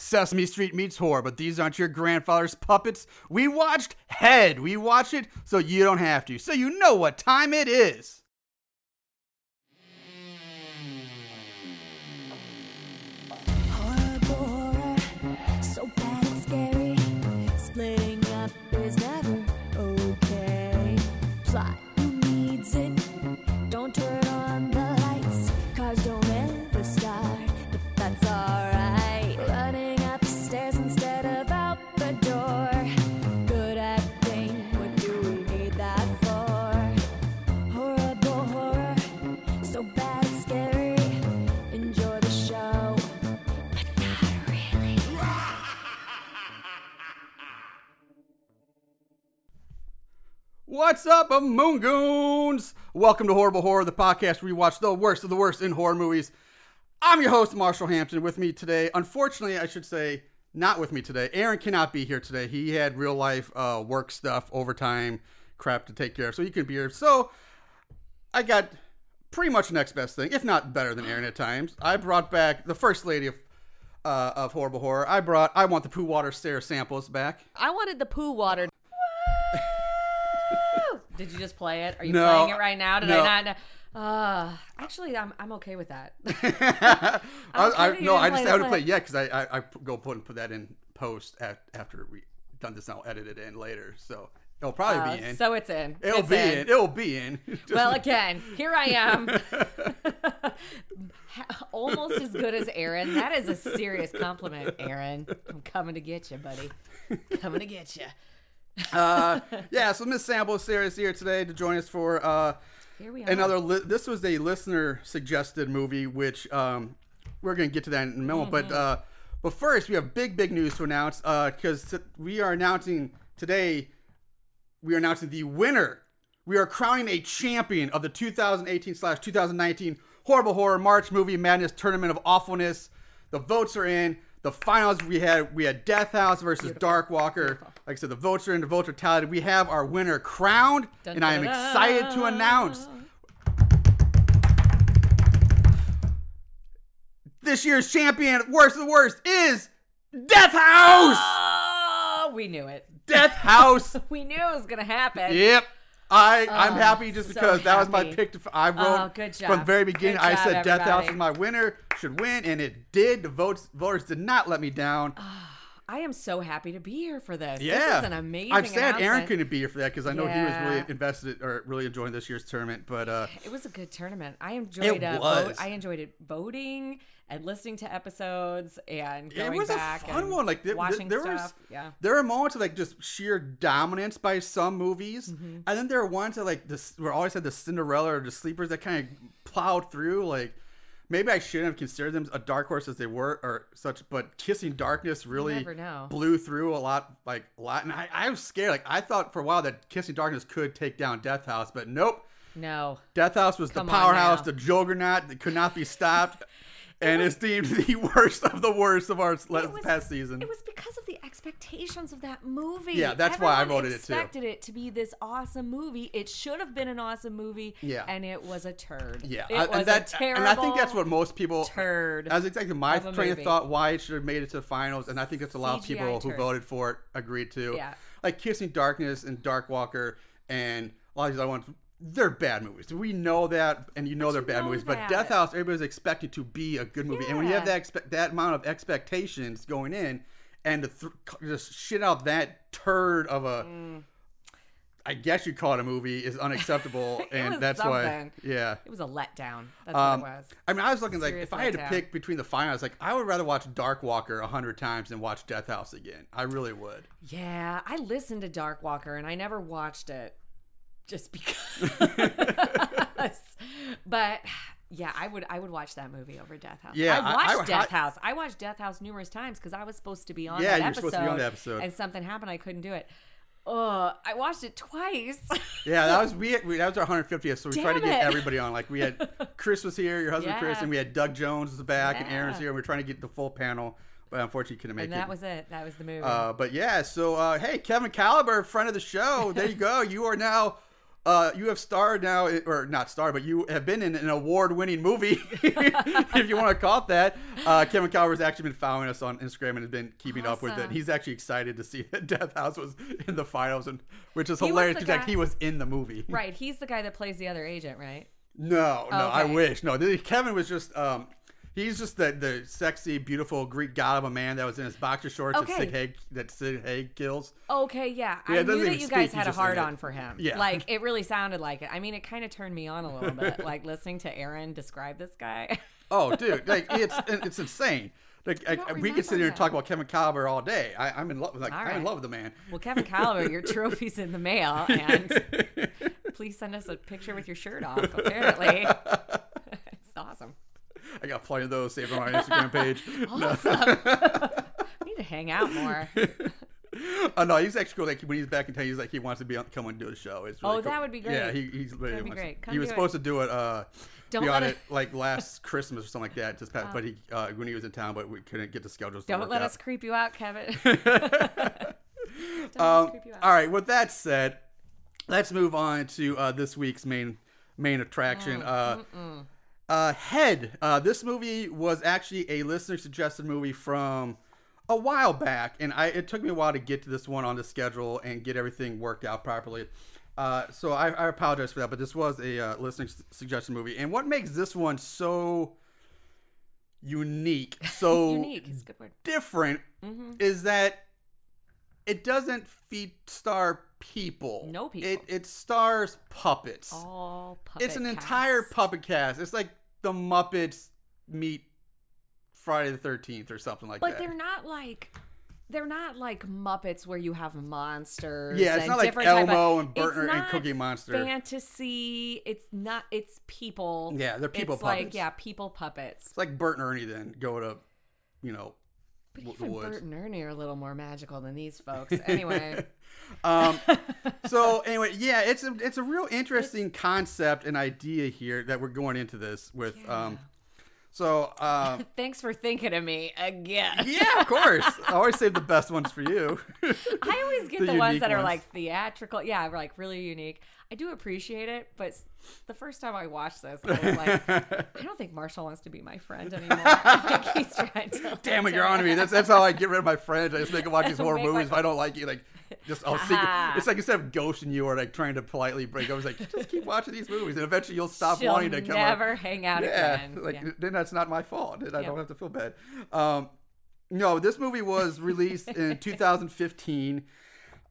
Sesame Street meets horror, but these aren't your grandfather's puppets. We watched Head. We watch it so you don't have to, so you know what time it is. Splitting up is never okay. Plot needs it? What's up, Moongoons? Welcome to Horrible Horror, the podcast where we watch the worst of the worst in horror movies. I'm your host, Marshall Hampton. With me today, unfortunately, I should say, not with me today. Aaron cannot be here today. He had real life uh, work stuff, overtime crap to take care of, so he couldn't be here. So I got pretty much next best thing, if not better than Aaron at times. I brought back the first lady of uh, of horrible horror. I brought I want the poo water stare samples back. I wanted the poo water. Did you just play it? Are you No. playing it right now? Did No. I not? Uh, actually, I'm I'm okay with that. I, I, no, I just play haven't the played yet because I, I I go put and put that in post at, after we done this. and I'll edit it in later, so it'll probably Uh, be in. so it's in. it'll It's be in. It'll be in. Just- Well, again, here I am. Almost as good as Aaron. That is a serious compliment, Aaron. I'm coming to get you, buddy. Coming to get you. Uh, yeah. So Miss Sample Sarah is here today to join us for uh, Here we are. another. Li- this was a listener suggested movie, which um, we're gonna get to that in a moment. Mm-hmm. But uh, but first, we have big big news to announce uh because t- we are announcing today. We are announcing the winner. We are crowning a champion of the 2018 slash 2019 Horrible Horror March Movie Madness Tournament of Awfulness. The votes are in. The finals we had we had Death House versus Dark Walker. Like I said, the votes are in. The votes are tallied. We have our winner crowned, Dun, and I am excited to announce this year's champion, worst of the worst, is Death House. Oh, we knew it. Death House. We knew it was gonna happen. Yep. I, I'm Oh, happy just so because that was my pick. To, I wrote Oh, from the very beginning. I said Death House is my winner, should win, and it did. The votes voters did not let me down. I am so happy to be here for this. yeah, This is an amazing I'm sad Aaron couldn't be here for that because I know he was really invested or really enjoying this year's tournament. But uh, It was a good tournament. I enjoyed it. uh, was. vote. I enjoyed it voting and listening to episodes and going it was a back fun and one. Like there, watching there was stuff. yeah. there are moments of like just sheer dominance by some movies, Mm-hmm. and then there are ones that like this where always had the Cinderella or the sleepers that kind of plowed through. Like maybe I shouldn't have considered them a dark horse as they were or such, but Kissing Darkness really blew through a lot, like a lot, and I, I was scared. Like I thought for a while that Kissing Darkness could take down Death House, but nope. No. Death House was Come the powerhouse, the juggernaut that could not be stopped. And it's deemed the worst of the worst of our last was- past season. It was because of the expectations of that movie. Yeah, that's why I voted it too. expected it to be this awesome movie. It should have been an awesome movie. Yeah. And it was a turd. Yeah, It I- was and that, a terrible and I think that's what most people turd. That's exactly my of train of thought. Why it should have made it to the finals, and I think that's a lot of CGI people who voted for it agreed to. Yeah. like Kissing Darkness and Dark Walker, and a lot of these other ones. They're bad movies. We know that, and you know they're you bad know movies. But. Death House, everybody's expected to be a good movie, and when you have that expe- that amount of expectations going in, and to th- just shit out that turd of a, I guess you call it a movie, is unacceptable, Mm. And that's why, yeah. It was a letdown. That's Um, what it was. I mean, I was looking like if I had to pick between the final, I was like I would rather watch Dark Walker a hundred times than watch Death House again. I really would. Yeah, I listened to Dark Walker and I never watched it just because. but yeah, I would I would watch that movie over Death House. Yeah, I I- watched I- Death I- House. I watched Death House numerous times because I was supposed to be on Yeah, that episode. supposed to be on the episode. and something happened. I couldn't do it. Uh, I watched it twice. Yeah, that was we, we that was our 150th, so we tried to get it. everybody on. Like we had Chris was here, your husband Chris, and we had Doug Jones was back, and Aaron's here. and we are trying to get the full panel, but unfortunately couldn't make and it. that was it. That was the movie. Uh, but yeah, so uh, hey, Kevin Calver, friend of the show. There you go. You are now uh, you have starred now, or not starred, but you have been in an award-winning movie, if you want to call it that. Uh, Kevin Calver's actually been following us on Instagram and has been keeping up with it. Awesome. He's actually excited to see that Death House was in the finals, and which is He hilarious because like he was in the movie. Right. He's the guy that plays the other agent, right? No, no, I wish. No, Kevin was just um he's just the the sexy, beautiful Greek god of a man that was in his boxer shorts that Okay. Sid Haig that Sid Haig kills. Okay, yeah. Yeah, I knew that you guys had a hard on for him. Yeah. Like it really sounded like it. I mean, it kind of turned me on a little bit, like listening to Aaron describe this guy. Oh, dude, like it's it's insane. Like I, we could sit here and talk about Kevin Calver all day. I, I'm in love. Like I'm in love with the man. well, Kevin Calver, your trophy's in the mail, and please send us a picture with your shirt off. Apparently, it's awesome. I got plenty of those saved on our Instagram page. Awesome. we need to hang out more. Oh no, he's actually cool. Like when he's back in town, he's like he wants to be on, come and do a show. It's really Oh, that cool. would be great. Yeah, he, he's really That'd be wants- great. Come he was it. supposed to do it. Uh, Don't be on it- like last Christmas or something like that. Just past, but he uh, when he was in town, but we couldn't get the schedules. Don't let out. us creep you out, Kevin. Don't let us Um, creep you out. all right. With that said, let's move on to uh, this week's main main attraction. Uh, uh, Head. Uh, this movie was actually a listener suggested movie from a while back, and I it took me a while to get to this one on the schedule and get everything worked out properly. Uh, so I, I apologize for that, but this was a uh, listener s- suggestion movie, and what makes this one so unique, so Unique is a good word. different, is that it doesn't feed star people. No people. It it stars puppets. All puppet it's an entire puppet cast. It's like the Muppets meet Friday the Thirteenth or something like But that. But they're not like they're not like Muppets where you have monsters. Yeah, it's not like type of- Elmo and it's and Cookie Monster. Fantasy. It's not. It's people. Yeah, they're people It's like yeah, people puppets. It's like Bert and Ernie then go to, you know, But w- even. Bert and Ernie are a little more magical than these folks. Anyway, Um, so anyway, yeah, it's a it's a real interesting concept and idea here that we're going into this with. Um, so um, thanks for thinking of me again. yeah, of course, I always save the best ones for you. I always get The the, ones that are ones. like theatrical. Yeah, like really unique. I do appreciate it, but the first time I watched this, I was like, I don't think Marshall wants to be my friend anymore. I think he's trying to. Damn it, you're on me. That's that's how I get rid of my friends. I just make them watch these horror Make my- movies. If I don't like you, like just I'll. Ah. It's like instead of ghosting you or like trying to politely break, I was like, just keep watching these movies, and eventually you'll stop She'll wanting to come. never Up. hang out Yeah, again. like Yeah. then that's not my fault. and I Yeah. don't have to feel bad. Um, no, this movie was released in 2015,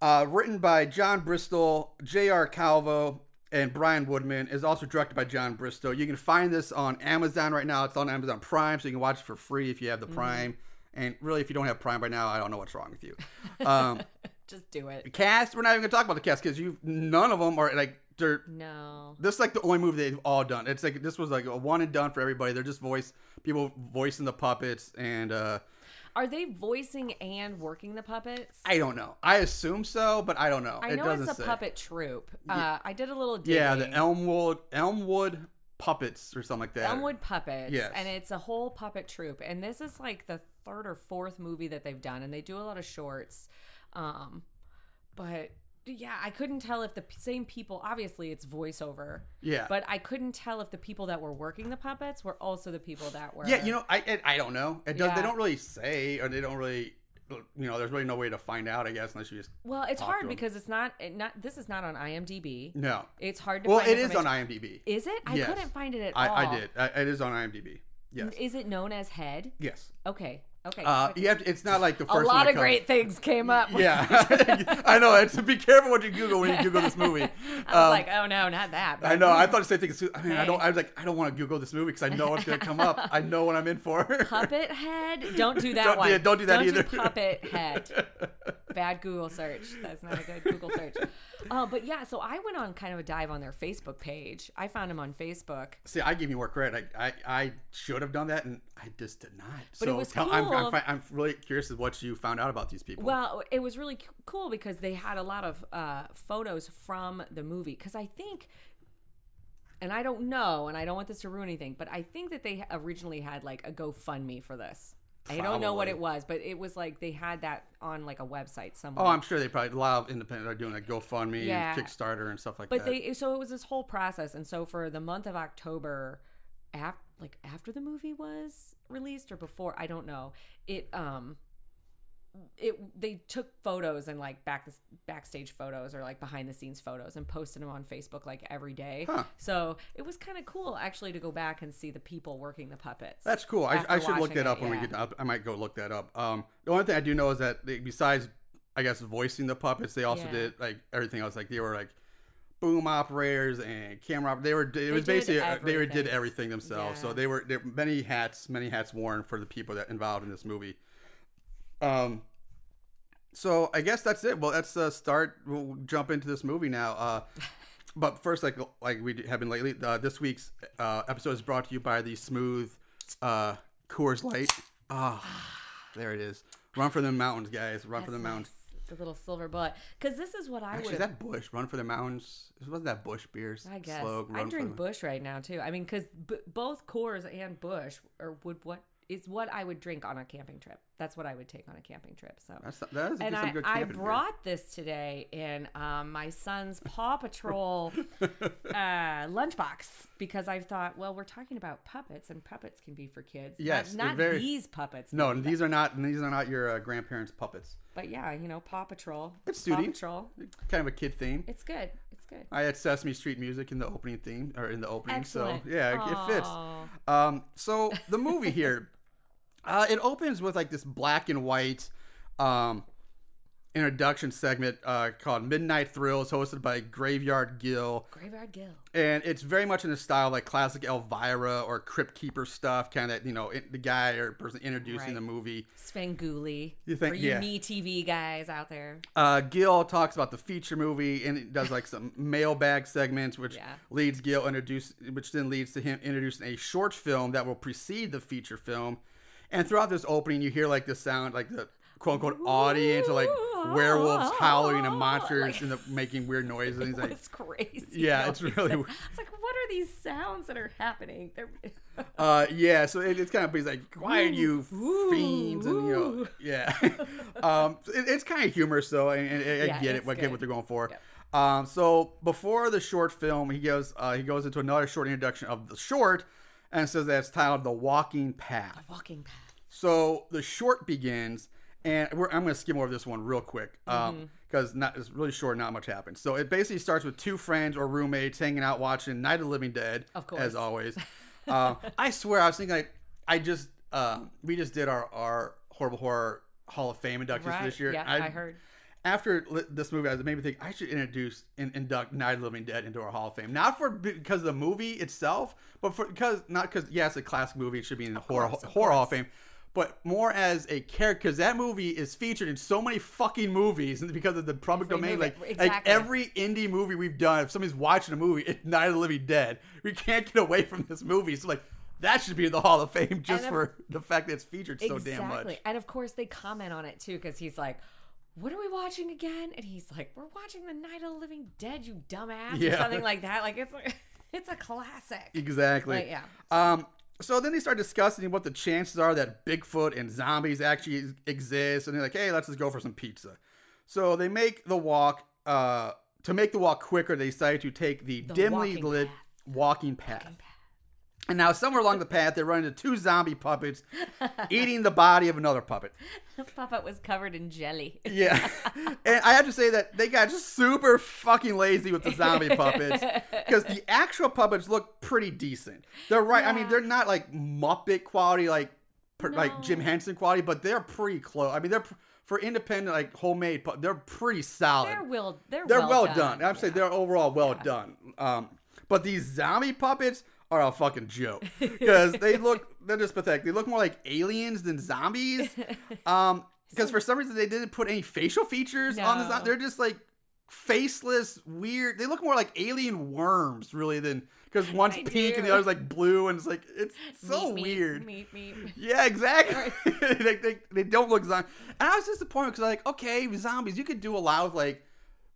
uh, written by John Bristol, J.R. Calvo, and Brian Woodman. Is also directed by John Bristol. You can find this on Amazon right now. It's on Amazon Prime, so you can watch it for free if you have the Mm-hmm. Prime. And really, if you don't have Prime by now, I don't know what's wrong with you. Um, Just do it. cast, we're not even gonna talk about the cast because you none of them are like they're No. this is like the only movie they've all done. It's like this was like a one and done for everybody. They're just voice people voicing the puppets, and uh Are they voicing and working the puppets? I don't know. I assume so, but I don't know. I it know it's a say. puppet troupe. Uh, I did a little digging. Yeah, the Elmwood Elmwood puppets or something like that. Elmwood puppets. Yes. And it's a whole puppet troupe. And this is like the third or fourth movie that they've done. And they do a lot of shorts. Um, but yeah, I couldn't tell if the same people, obviously it's voiceover. Yeah. But I couldn't tell if the people that were working the puppets were also the people that were. Yeah, you know, I I, I don't know. It does. They don't really say, or they don't really. You know, there's really no way to find out. I guess unless you just Well, it's hard because it's not, it not, this is not on IMDb. no. It's hard to find. Well, it is on IMDb. Is it? I Yes. couldn't find it at I, all. I did. I, it is on IMDb. Yes. Is it known as Head? Yes. Okay. Okay. Uh, you have to, it's not like the a first. one lot of great things came up. Yeah, I know. It's be careful what you Google when you Google this movie. I was Um, like, oh no, not that. I know. I thought the same thing. I mean, I don't. I was like, I don't want to Google this movie because I know it's going to come up. I know what I'm in for. Puppet Head. Don't do that Don't- one. yeah, don't do that don't either. Do puppet Head. Bad Google search. That's not a good Google search. Uh, but yeah, so I went on kind of a dive on their Facebook page. I found him on Facebook. See, I give you more credit. I, I, I should have done that, and I just did not. But it so was tell- I'm, I'm, cool. fi- I'm really curious what you found out about these people. Well, it was really cool because they had a lot of uh, photos from the movie. Because I think, and I don't know, and I don't want this to ruin anything, but I think that they originally had like a GoFundMe for this. I don't know what it was, but it was like they had that on like a website somewhere. Oh, I'm sure they probably a lot of independent are doing like GoFundMe Yeah. and Kickstarter and stuff like but that. they so it was this whole process, and so for the month of October, af- like after the movie was released or before, I don't know. It um, it they took photos and like back backstage photos or like behind the scenes photos and posted them on Facebook like every day. Huh. So it was kind of cool actually to go back and see the people working the puppets. That's cool. I, I should look that it, up when we get up. I might go look that up. Um, the only thing I do know is that they, besides, I guess, voicing the puppets, they also Yeah. did like everything else. Like they were like boom operators and camera. op- They were. It was basically uh, they were, did everything. everything themselves. So they were there were many hats, many hats worn for the people that involved in this movie. Um. So I guess that's it. Well, let's uh, start. We'll jump into this movie now. Uh, but first, like like we have been lately, uh, this week's uh, episode is brought to you by the Smooth uh, Coors Light. Ah, there it is. Run for the mountains, guys. Run for the mountains. The little silver bullet. Because this is what I Actually, would is that Busch? Run for the mountains. Wasn't that Busch beers? I guess I drink Busch right now too. I mean, because b- both Coors and Busch are would what is what I would drink on a camping trip. That's what I would take on a camping trip. So. That's that is and I, I camping beer. brought this today in um, my son's Paw Patrol uh, lunchbox because I thought, well, we're talking about puppets, and puppets can be for kids. Not- Yes, not, they're very- these puppets. No, these are not. These are not your uh, grandparents' puppets. but yeah, you know, Paw Patrol. It's Paw. Patrol. Kind of a kid theme. It's good. It's good. I had Sesame Street music in the opening theme or in the opening, Excellent. so yeah, it, it fits. Um, so the movie here, uh, it opens with like this black and white um, introduction segment uh, called Midnight Thrills, hosted by Graveyard Gill, Graveyard Gill. and it's very much in the style of, like classic Elvira or Crypt Keeper stuff, kind of you know it, the guy or person introducing Right. the movie. Svengoolie. You think- for you yeah. me TV guys out there? Uh, Gil talks about the feature movie and it does like some mailbag segments, which Yeah. leads Gil introduce, which then leads to him introducing a short film that will precede the feature film. And throughout this opening, you hear like the sound, like the quote unquote audience, or like werewolves howling and monsters Like- and the, making weird noises. And he's like, It's crazy. Yeah, it's really weird. It's like, what are these sounds that are happening? They're uh, yeah. So it, it's kind of he's like, quiet, you Ooh, fiends, and you know, yeah. um, it, it's kind of humorous though, and, and I Yeah, get it. it's I get what they're going for. Yep. Um, so before the short film, he goes uh, he goes into another short introduction of the short, and says that it's titled "The Walking Path." The Walking path. So the short begins, and we're, I'm going to skim over this one real quick because not it's really short, not much happens. So it basically starts with two friends or roommates hanging out watching Night of the Living Dead, Of course. as always. uh, I swear, I was thinking like I just um, we just did our our horrible horror Hall of Fame inductions Right. this year. Yeah, I heard. After this movie, I made me think I should introduce and induct Night of the Living Dead into our Hall of Fame, not for because of the movie itself, but for because not because yeah, it's a classic movie, it should be in the horror course, horror Hall of. Fame, but more as a character because that movie is featured in so many fucking movies and because of the public Every domain. movie, Like like every indie movie we've done, if somebody's watching a movie, it's Night of the Living Dead. We can't get away from this movie, so like. That should be in the Hall of Fame just of- for the fact that it's featured so damn much. And of course, they comment on it too because he's like, "What are we watching again?" And he's like, "We're watching the Night of the Living Dead, you dumbass," Yeah. or something like that. Like it's it's a classic. Exactly. Like, yeah. Um. So then they start discussing what the chances are that Bigfoot and zombies actually exist, and they're like, "Hey, let's just go for some pizza." So they make the walk. Uh, to make the walk quicker, they decide to take the, dimly walking lit path. walking path. And now, somewhere along the path, they run into two zombie puppets eating the body of another puppet. The puppet was covered in jelly. Yeah. and I have to say that they got just super fucking lazy with the zombie puppets because the actual puppets look pretty decent. They're right. I mean, they're not like Muppet quality, like per, like Jim Henson quality, but they're pretty close. I mean, they're for independent, like homemade, pu- they're pretty solid. They're well. They're, They're well, well, done. I'm saying they're overall well done. Um, but these zombie puppets are a fucking joke because they look they're just pathetic. They look more like aliens than zombies. Um, because for some reason they didn't put any facial features on the No. zombie. They're just like faceless, weird. They look more like alien worms really than because one's They pink and the other's like blue, and it's like it's so meat, weird. Meat, meat. Yeah, exactly. they, they, they don't look zombie. And I was disappointed because like, okay, zombies, you could do a lot with like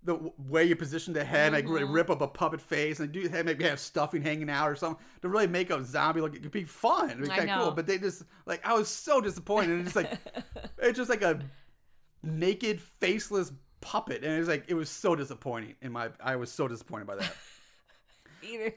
the way you position the head, like Mm-hmm. really rip up a puppet face, and do have maybe have stuffing hanging out or something to really make a zombie look. It could be fun. It'd be kind of cool. But they just like I was so disappointed. It's like it's just like a naked, faceless puppet, and it was like it was so disappointing. In my, I was so disappointed by that. Either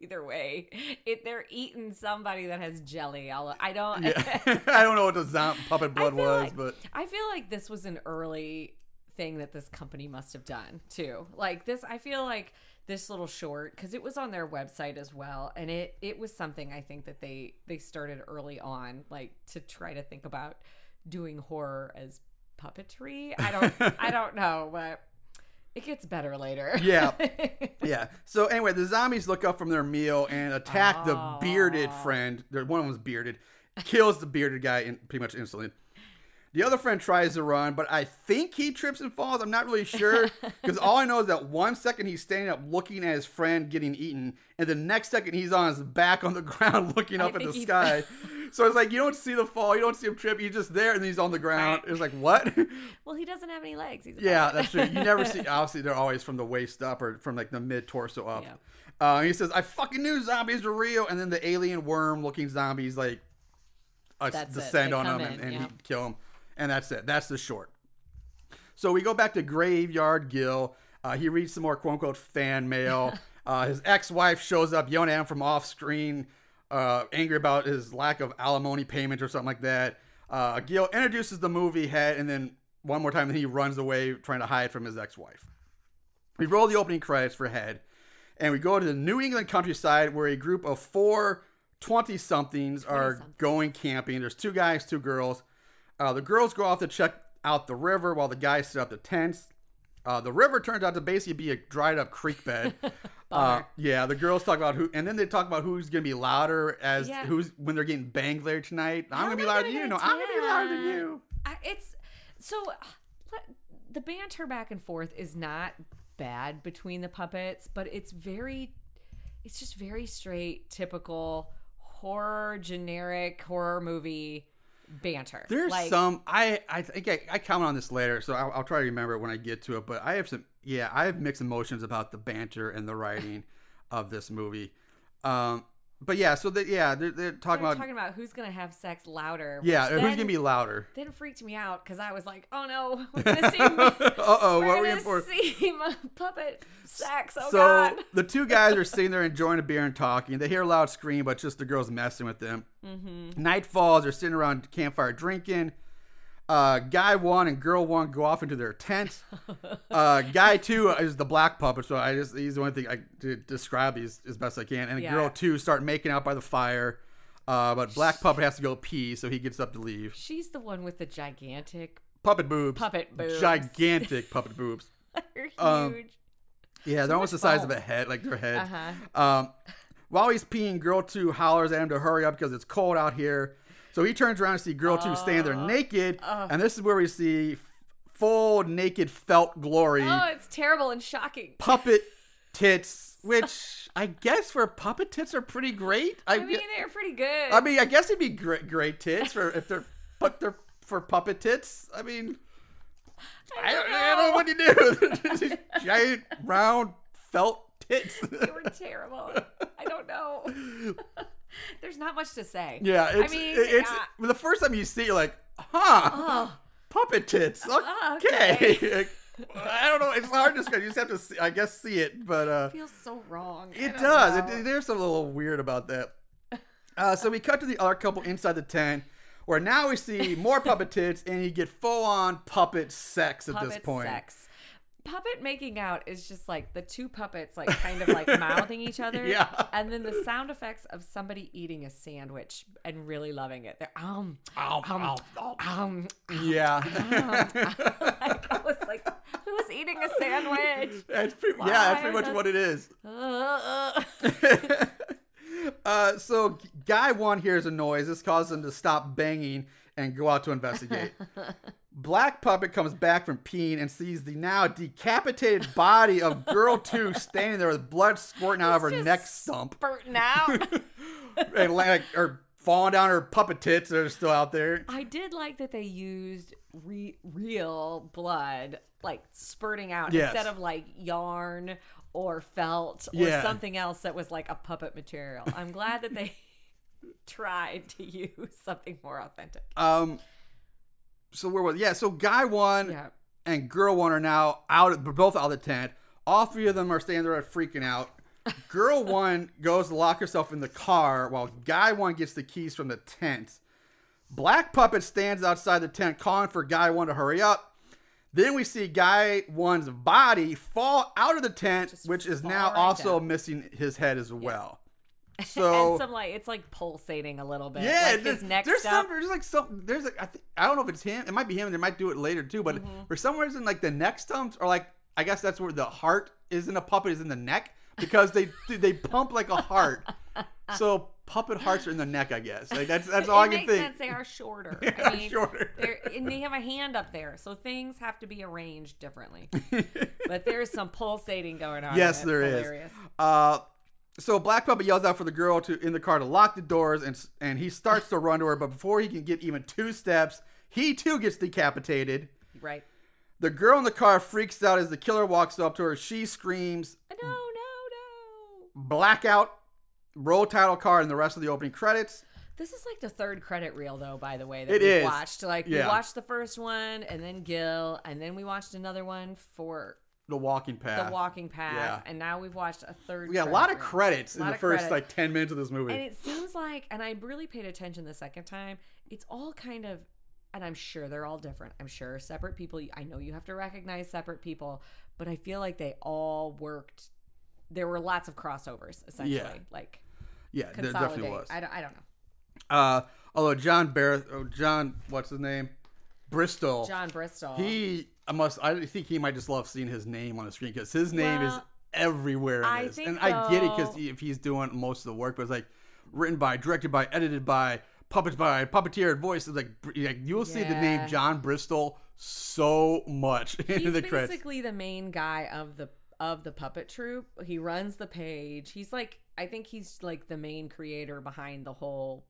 either way, it, they're eating somebody that has jelly. I'll, I don't. Yeah, I don't know what the zom- puppet blood was, like, but I feel like this was an early thing that this company must have done too. Like this, I feel like this little short because it was on their website as well, and it it was something I think that they they started early on, like to try to think about doing horror as puppetry. I don't I don't know, but it gets better later. Yeah. Yeah. So anyway, the zombies look up from their meal and attack the bearded friend. One of them was bearded, kills the bearded guy in, pretty much instantly. The other friend tries to run, but I think he trips and falls. I'm not really sure because all I know is that one second he's standing up looking at his friend getting eaten, and the next second he's on his back on the ground looking I up at the sky. so it's like you don't see the fall, you don't see him trip, he's just there and he's on the ground. Right. It's like what? well, he doesn't have any legs. He's Yeah, that's true. You never see. Obviously, they're always from the waist up or from like the mid torso up. Yeah. Uh, he says, "I fucking knew zombies were real," and then the alien worm-looking zombies like uh, descend on him and, in, and yeah. kill him, and that's it. That's the short. So we go back to Graveyard Gill. Uh, he reads some more quote unquote fan mail. uh, his ex-wife shows up yelling at him from off screen, uh, angry about his lack of alimony payment or something like that. Uh, Gill introduces the movie head, and then one more time, then he runs away trying to hide from his ex-wife. We roll the opening credits for Head, and we go to the New England countryside where a group of four 20 somethings are going camping. There's two guys, two girls. Uh, the girls go off to check out the river while the guys set up the tents. Uh, the river turns out to basically be a dried up creek bed. uh, yeah, the girls talk about who, and then they talk about who's gonna be louder as Yeah. who's when they're getting banged later tonight. I'm gonna be louder than you. No, I'm gonna be louder than you. I, it's so uh, the banter back and forth is not bad between the puppets, but it's very, it's just very straight, typical horror, generic horror movie banter. There's like, some I I think I, I comment on this later, so I'll, I'll try to remember it when I get to it. But I have some yeah I have mixed emotions about the banter and the writing of this movie. Um, but yeah, so that yeah they're, they're talking they're about talking about who's gonna have sex louder. yeah who's then- gonna be louder. Then freaked me out because I was like, "Oh no, we're gonna see, uh oh, what are we in for? see my puppet sex." Oh so god! the two guys are sitting there enjoying a beer and talking. They hear a loud scream, but just the girls messing with them. Mm-hmm. Night falls. They're sitting around campfire drinking. Uh, guy one and girl one go off into their tent. Uh, guy two is the black puppet, so I just he's the only thing I to describe these as best I can. And Yeah. girl two start making out by the fire. Uh, but black puppet has to go pee, so he gets up to leave. She's the one with the gigantic Puppet boobs. Puppet boobs. Gigantic puppet boobs. They're huge. Um, Yeah, they're almost the size of a head, like their head. Uh-huh. Um, while he's peeing, girl two hollers at him to hurry up because it's cold out here. So he turns around to see girl two standing there uh, naked, uh. and this is where we see full naked felt glory, oh, it's terrible and shocking. puppet tits, which I guess for puppet tits are pretty great. I, I mean, they're pretty good. I mean, I guess it'd be great, great tits for if they're, but they're for puppet tits. I mean, I don't, I don't know what you do. Giant round felt tits. they were terrible. I don't know. There's not much to say. Yeah, it's, I mean, it's uh, the first time you see, it, you're like, huh, oh, puppet tits. Uh, Okay, okay. I don't know. It's hard to describe. You just have to, see, I guess, see it. But uh, feels so wrong. It does. It, there's something a little weird about that. Uh, so we cut to the other couple inside the tent, where now we see more puppet tits, and you get full on puppet sex at puppet this point. sex. Puppet making out is just like the two puppets, like kind of like mouthing each other. Yeah. And then the sound effects of somebody eating a sandwich and really loving it. They're um, um, ow, ow. um, Yeah. like, I was like, who's eating a sandwich? that's pretty, yeah, that's pretty much those- what it is. Uh, uh. uh, so guy one hears a noise. This causes him to stop banging and go out to investigate. Black puppet comes back from peeing and sees the now decapitated body of girl two standing there with blood squirting out of her neck stump, Spurting out. and like or falling down her puppet tits that are still out there. I did like that they used re- real blood like spurting out Yes. instead of like yarn or felt or Yeah. something else that was like a puppet material. I'm glad that they tried to use something more authentic. Um. So where was yeah? So guy one Yeah. and girl one are now out. Of, both out of the tent. All three of them are standing there freaking out. Girl one goes to lock herself in the car while guy one gets the keys from the tent. Black puppet stands outside the tent calling for guy one to hurry up. Then we see guy one's body fall out of the tent, Just which is now right also down. missing his head as well. So and some like it's like pulsating a little bit. yeah, like there's, his neck there's some there's like some there's like I, think I don't know if it's him. It might be him. They might do it later too. But Mm-hmm. for some reason, like the neck stumps are like I guess that's where the heart is in a puppet is in the neck because they they pump like a heart. So puppet hearts are in the neck. I guess like that's that's all I can think. sense. They are shorter. They I mean, shorter. and they have a hand up there, so things have to be arranged differently. but there's some pulsating going on. Yes, there is. hilarious. Uh, so Black Puppet yells out for the girl to in the car to lock the doors, and and he starts to run to her, but before he can get even two steps, he too gets decapitated. Right. The girl in the car freaks out as the killer walks up to her. She screams, No, no, no. blackout, roll title card, and the rest of the opening credits. This is like the third credit reel, though. By the way, that It we is. watched. Like Yeah. we watched the first one, and then Gil, and then we watched another one for The Walking Path. the Walking Path, Yeah. and now we've watched a third. we got a lot of credits in the first credits. like ten minutes of this movie. And it seems like, and I really paid attention the second time, it's all kind of, and I'm sure they're all different. I'm sure separate people, I know you have to recognize separate people, but I feel like they all worked. There were lots of crossovers, essentially. Yeah. Like, yeah, there definitely was. I don't, I don't know. Uh, although John Barrett, oh, John, what's his name? Bristol. John Bristol. He, I must, I think he might just love seeing his name on the screen because his name is everywhere in I this. think, and I get it because if he's doing most of the work, but it's like written by, directed by, edited by, puppets by, puppeteered, voice. It's like, like you'll see the name John Bristol so much in the credits. He's basically the main guy of the of the puppet troupe. He runs the page. He's like, I think he's like the main creator behind the whole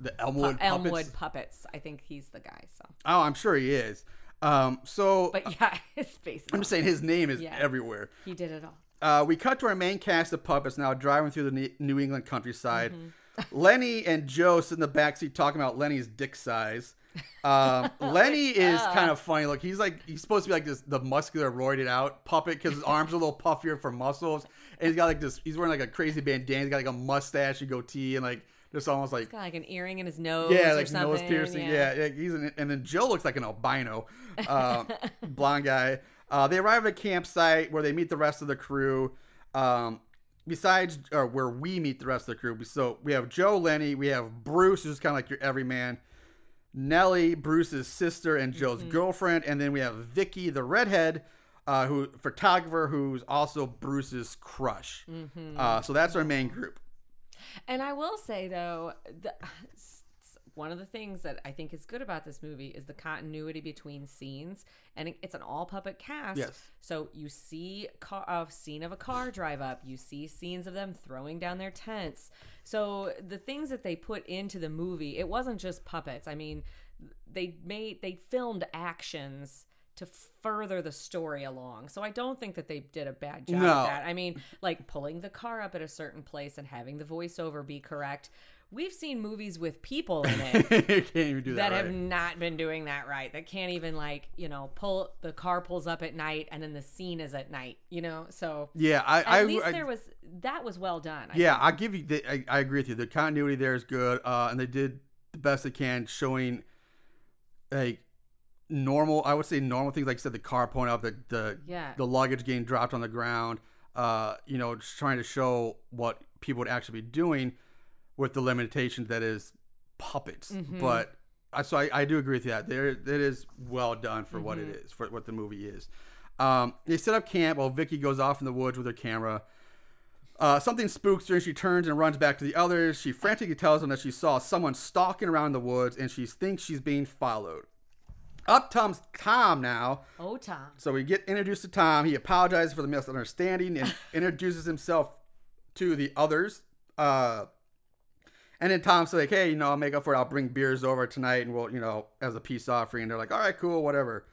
The pu- Elmwood puppets. Elmwood puppets. I think he's the guy. So, Oh, I'm sure he is. Um, so but yeah, it's basically I'm just saying his name is Yeah. everywhere. he did it all. Uh, we cut to our main cast of puppets now driving through the New England countryside. Mm-hmm. Lenny and Joe sit in the backseat talking about Lenny's dick size. Um, Lenny is kind of funny. Look, he's like he's supposed to be like this the muscular roided out puppet because his arms are a little puffier for muscles, and he's got like this. He's wearing like a crazy bandana. He's got like a mustache and goatee, and like just almost like Got like an earring in his nose. yeah, like something. nose piercing. Yeah, yeah, he's an, and then Joe looks like an albino, uh, blonde guy. Uh, they arrive at a campsite where they meet the rest of the crew. Um, besides, or where we meet the rest of the crew. So we have Joe, Lenny, we have Bruce, who's kind of like your everyman. Nellie, Bruce's sister and Joe's Mm-hmm. girlfriend, and then we have Vicky, the redhead, uh, who photographer, who's also Bruce's crush. Mm-hmm. Uh, so that's our main group. And I will say though, the, one of the things that I think is good about this movie is the continuity between scenes, and it's an all puppet cast. Yes. So you see car, a scene of a car drive up, you see scenes of them throwing down their tents. So the things that they put into the movie, it wasn't just puppets. I mean, they made they filmed actions to further the story along. So I don't think that they did a bad job No. of that. I mean, like pulling the car up at a certain place and having the voiceover be correct. We've seen movies with people in it you can't even do that. that have not been doing that right. That can't even like, you know, pull the car pulls up at night and then the scene is at night, you know? So Yeah, I, at I, least I- there was that was well done. I yeah, I give you. The, I, I agree with you. The continuity there is good, uh, and they did the best they can, showing like normal. I would say normal things, like you said, the car pulling up, the the Yeah. the luggage getting dropped on the ground. Uh, you know, just trying to show what people would actually be doing with the limitations that is puppets. Mm-hmm. But I so I, I do agree with that. There, it is well done for what it Mm-hmm. is, for what the movie is. Um, they set up camp while Vicky goes off in the woods with her camera. Uh, something spooks her and she turns and runs back to the others. She frantically tells them that she saw someone stalking around the woods and she thinks she's being followed. Up comes Tom now. Oh, Tom. So we get introduced to Tom. He apologizes for the misunderstanding and introduces himself to the others. Uh, And then Tom's like, hey, you know, I'll make up for it. I'll bring beers over tonight and we'll, you know, as a peace offering. And they're like, all right, cool, whatever.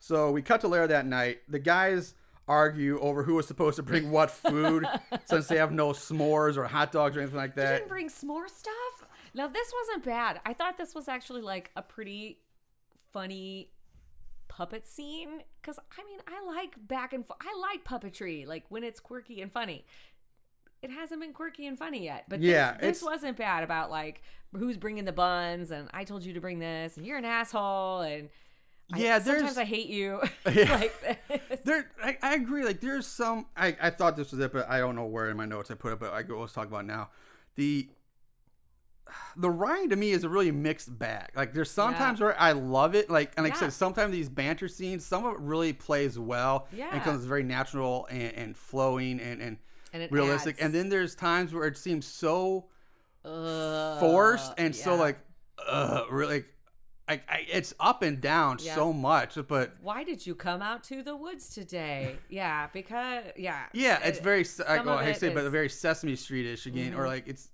So we cut to later that night. The guys argue over who was supposed to bring what food since they have no s'mores or hot dogs or anything like You that. didn't bring s'more stuff. Now this wasn't bad. I thought this was actually like a pretty funny puppet scene because I mean I like back and forth. I like puppetry, like when it's quirky and funny. It hasn't been quirky and funny yet, but Yeah, this, this wasn't bad about like who's bringing the buns and I told you to bring this and you're an asshole and I- Yeah, there's- sometimes I hate you. Yeah. like. There, I, I agree. Like, there's some. I, I thought this was it, but I don't know where in my notes I put it. But I go. Let's talk about now. The the writing to me is a really mixed bag. Like, there's sometimes where I love it. Like, and like I said, sometimes these banter scenes, some of it really plays well Yeah. and comes very natural and, and flowing and and, And realistic. adds. And then there's times where it seems so Ugh, forced and so like, uh, really. Like, I, it's up and down Yeah. so much, but why did you come out to the woods today? Yeah, because yeah, Yeah, it's very some well, I say, but is- Mm-hmm. very Sesame Street-ish again, or like it's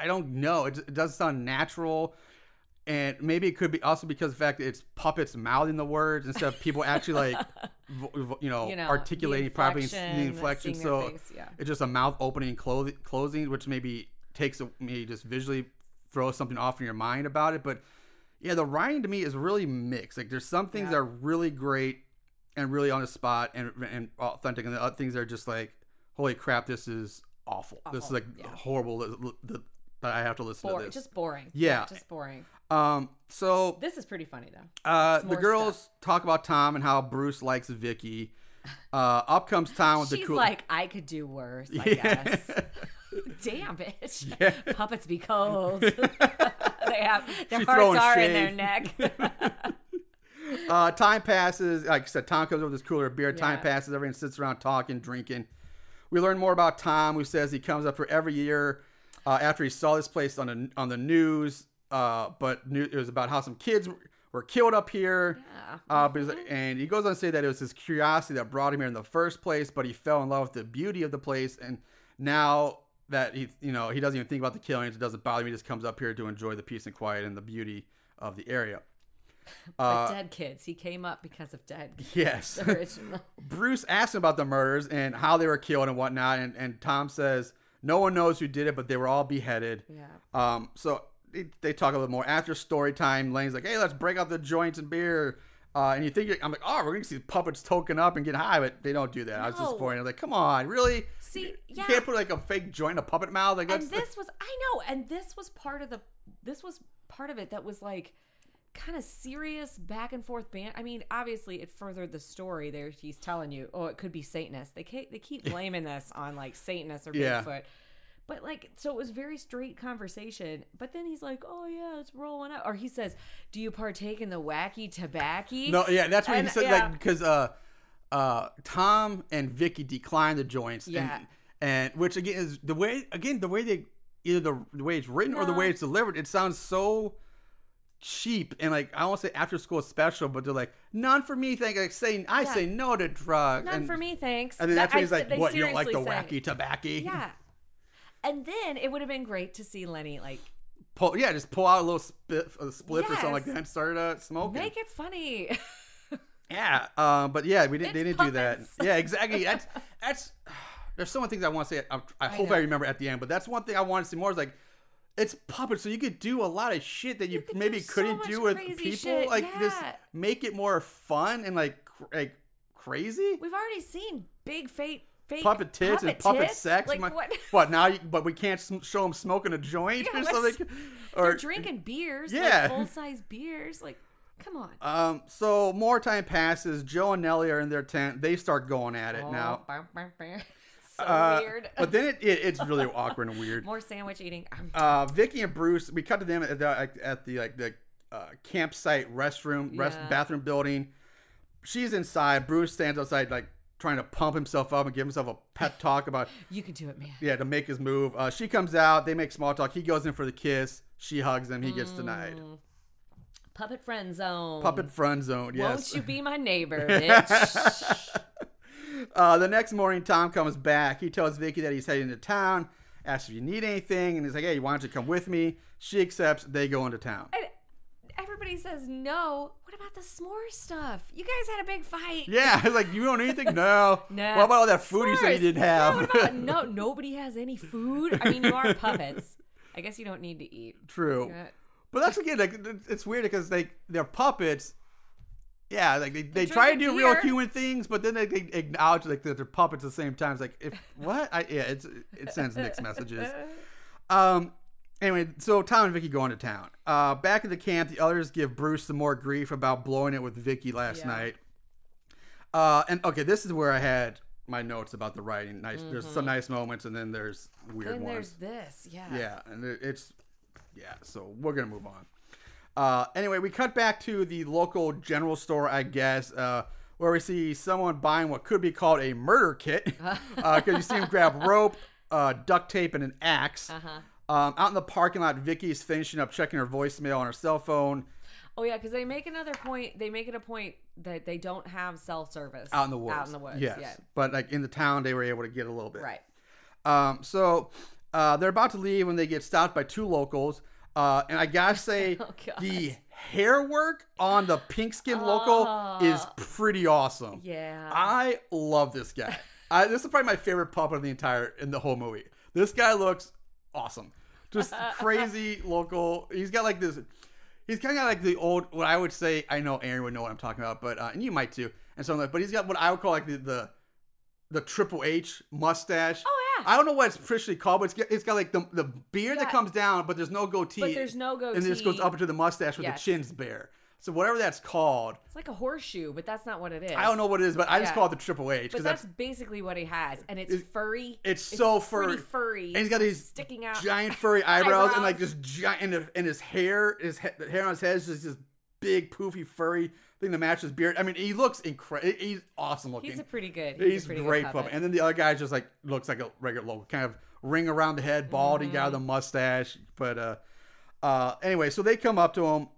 I don't know. It, it does sound natural, and maybe it could be also because of the fact that it's puppets mouthing the words instead of people actually like vo- you know, You know, articulating properly the inflection. So yeah. it's just a mouth opening and clo- closing, which maybe takes a, maybe just visually throws something off in your mind about it, but. Yeah, the writing to me is really mixed. Like, there's some things Yeah. that are really great and really on the spot and and authentic, and the other things that are just like, holy crap, this is awful. This is like yeah. horrible that, I have to listen to this. just boring. Yeah. just boring. um, so This is pretty funny though. uh, the girls stuff. talk about Tom and how Bruce likes Vicky. Uh, up comes Tom with the She's cool. like, I could do worse. I Yeah. guess. Damn bitch. Yeah. Puppets be cold. they have their She's hearts are in their neck. Uh, time passes. Like I said, Tom comes over with this cooler of beer. Time passes. Everyone sits around talking, drinking. We learn more about Tom, who says he comes up for every year uh, after he saw this place on the on the news. Uh, but new, it was about how some kids were killed up here. Yeah. Uh, but he's and he goes on to say that it was his curiosity that brought him here in the first place, but he fell in love with the beauty of the place, and now that he, you know, he doesn't even think about the killings, it doesn't bother me. He just comes up here to enjoy the peace and quiet and the beauty of the area. But dead kids. He came up because of dead kids. Yes. Original. Bruce asks him about the murders and how they were killed and whatnot, and, and Tom says no one knows who did it, but they were all beheaded. Yeah. Um. So they, they talk a little more after story time. Lane's like, "Hey, let's break out the joints and beer." Uh, and you think I'm like, "Oh, we're gonna see puppets token up and get high," but they don't do that. I was disappointed. I was like, "Come on, really? See, You yeah. can't put like a fake joint in a puppet mouth like and this was I know, and this was part of the this was part of it that was like kind of serious back and forth band. I mean, obviously it furthered the story there. He's telling you, oh, it could be Satanist. They keep, they keep blaming this on like Satanists or Yeah. But like, so it was very straight conversation. But then he's like, "Oh yeah, it's rolling up," or he says, "Do you partake in the wacky tobacco?" No, yeah, that's what he said. yeah. Like because uh, uh, Tom and Vicky declined the joints. Yeah. And, and which again is the way again the way they either the, the way it's written or the way it's delivered. It sounds so cheap and like I won't say after school special, but they're like none for me. Think like saying I Yeah. say no to drugs. None and, for me, thanks. And then That- that's when he's like, "What? You don't like the wacky tobacco?" Yeah. And then it would have been great to see Lenny like Pull, yeah, just pull out a little spit, a spliff or something like that and start uh, smoking. make it funny. Yeah, um, but yeah, we didn't. they didn't do that. Yeah, exactly. That's that's. There's so many things I want to say. I, I hope I, know. remember at the end, but that's one thing I want to see more. Is like, it's puppets, so you could do a lot of shit that you, could maybe do couldn't do with people. shit, Like, just make it more fun and like cr- like crazy. We've already seen big fake fake Puppet tits and puppet tits. sex. Like My- what? now? You, but we can't sm- show them smoking a joint Yeah, or something. They're Or drinking beers, Yeah. like full size beers. Like, come on. um. So more time passes. Joe and Nellie are in their tent. They start going at it now. Oh, bam, bam, bam. so Uh, weird. But then it, it it's really awkward and weird. More sandwich eating. Uh, Vicky and Bruce, we cut to them at the like, at the like the uh, campsite restroom, rest Yeah. bathroom building. She's inside. Bruce stands outside, like trying to pump himself up and give himself a pep talk about you can do it, man. yeah to make his move. Uh, she comes out. They make small talk. He goes in for the kiss. She hugs him. He gets denied. Puppet friend zone. Puppet friend zone. Yes. Mm. Won't you be my neighbor, bitch? Uh, the next morning, Tom comes back. He tells Vicky that he's heading to town, asks if you need anything, and he's like, "Hey, why don't you come with me?" She accepts. They go into town. And everybody says no. What about the s'more stuff? You guys had a big fight. Yeah, it's like you don't anything. No. No. What about all that food you said you didn't have? what about- no, nobody has any food. I mean, you are puppets. I guess you don't need to eat. True. Yeah. But that's again, like it's weird because they they're puppets. Yeah, like they, they try to do real human things, but then they, they acknowledge like that they're puppets at the same time. It's like if what? I yeah, it's it sends mixed messages. Um. Anyway, so Tom and Vicky go into town. Uh, back at the camp, the others give Bruce some more grief about blowing it with Vicky last Yeah. night. Uh, and okay, this is where I had my notes about the writing. Nice, there's some nice moments, and then there's weird Mm-hmm. Then ones. there's this. Yeah. Yeah, and it's yeah. So we're gonna move on. Uh, anyway, we cut back to the local general store, I guess, uh, where we see someone buying what could be called a murder kit, because you see him grab rope, uh, duct tape, and an ax Uh-huh. Um, out in the parking lot, Vicky's finishing up checking her voicemail on her cell phone Oh yeah, because they make another point. They make it a point that they don't have self service out in the woods. Out in the woods. yes, Yeah. but like in the town, they were able to get a little bit. Right. Um, so uh, they're about to leave when they get stopped by two locals. Uh, and I gotta say, Oh, the hair work on the pink skin local is pretty awesome. Yeah. I love this guy. I, this is probably my favorite puppet of the entire in the whole movie. This guy looks awesome. Just crazy local. He's got like this. He's kind of like the old. What I would say. I know Aaron would know what I'm talking about, but uh, and you might too. And something like. But he's got what I would call like the the, the Triple H mustache. Oh, yeah. I don't know what it's officially called, but it's got, it's got like the the beard that comes down, but there's no goatee. But there's no goatee. And this goes up into the mustache with Yes. the chin's bare. So whatever that's called, It's like a horseshoe, but that's not what it is. I don't know what it is, but I just Yeah. call it the Triple H But because that's, that's basically what he has, and it's It- furry. it's so pretty furry. furry. And he's got these sticking out. giant furry eyebrows, and like Eyebrows. this giant, and, the- and his hair, his he- the hair on his head is just this big, poofy, furry thing that matches his beard. I mean, he looks incredible. He's awesome looking. He's a pretty good. He's, a pretty great good puppet. And then the other guy just like looks like a regular local, kind of ring around the head, balding guy with Mm-hmm. a mustache. But uh, uh, anyway, so they come up to him,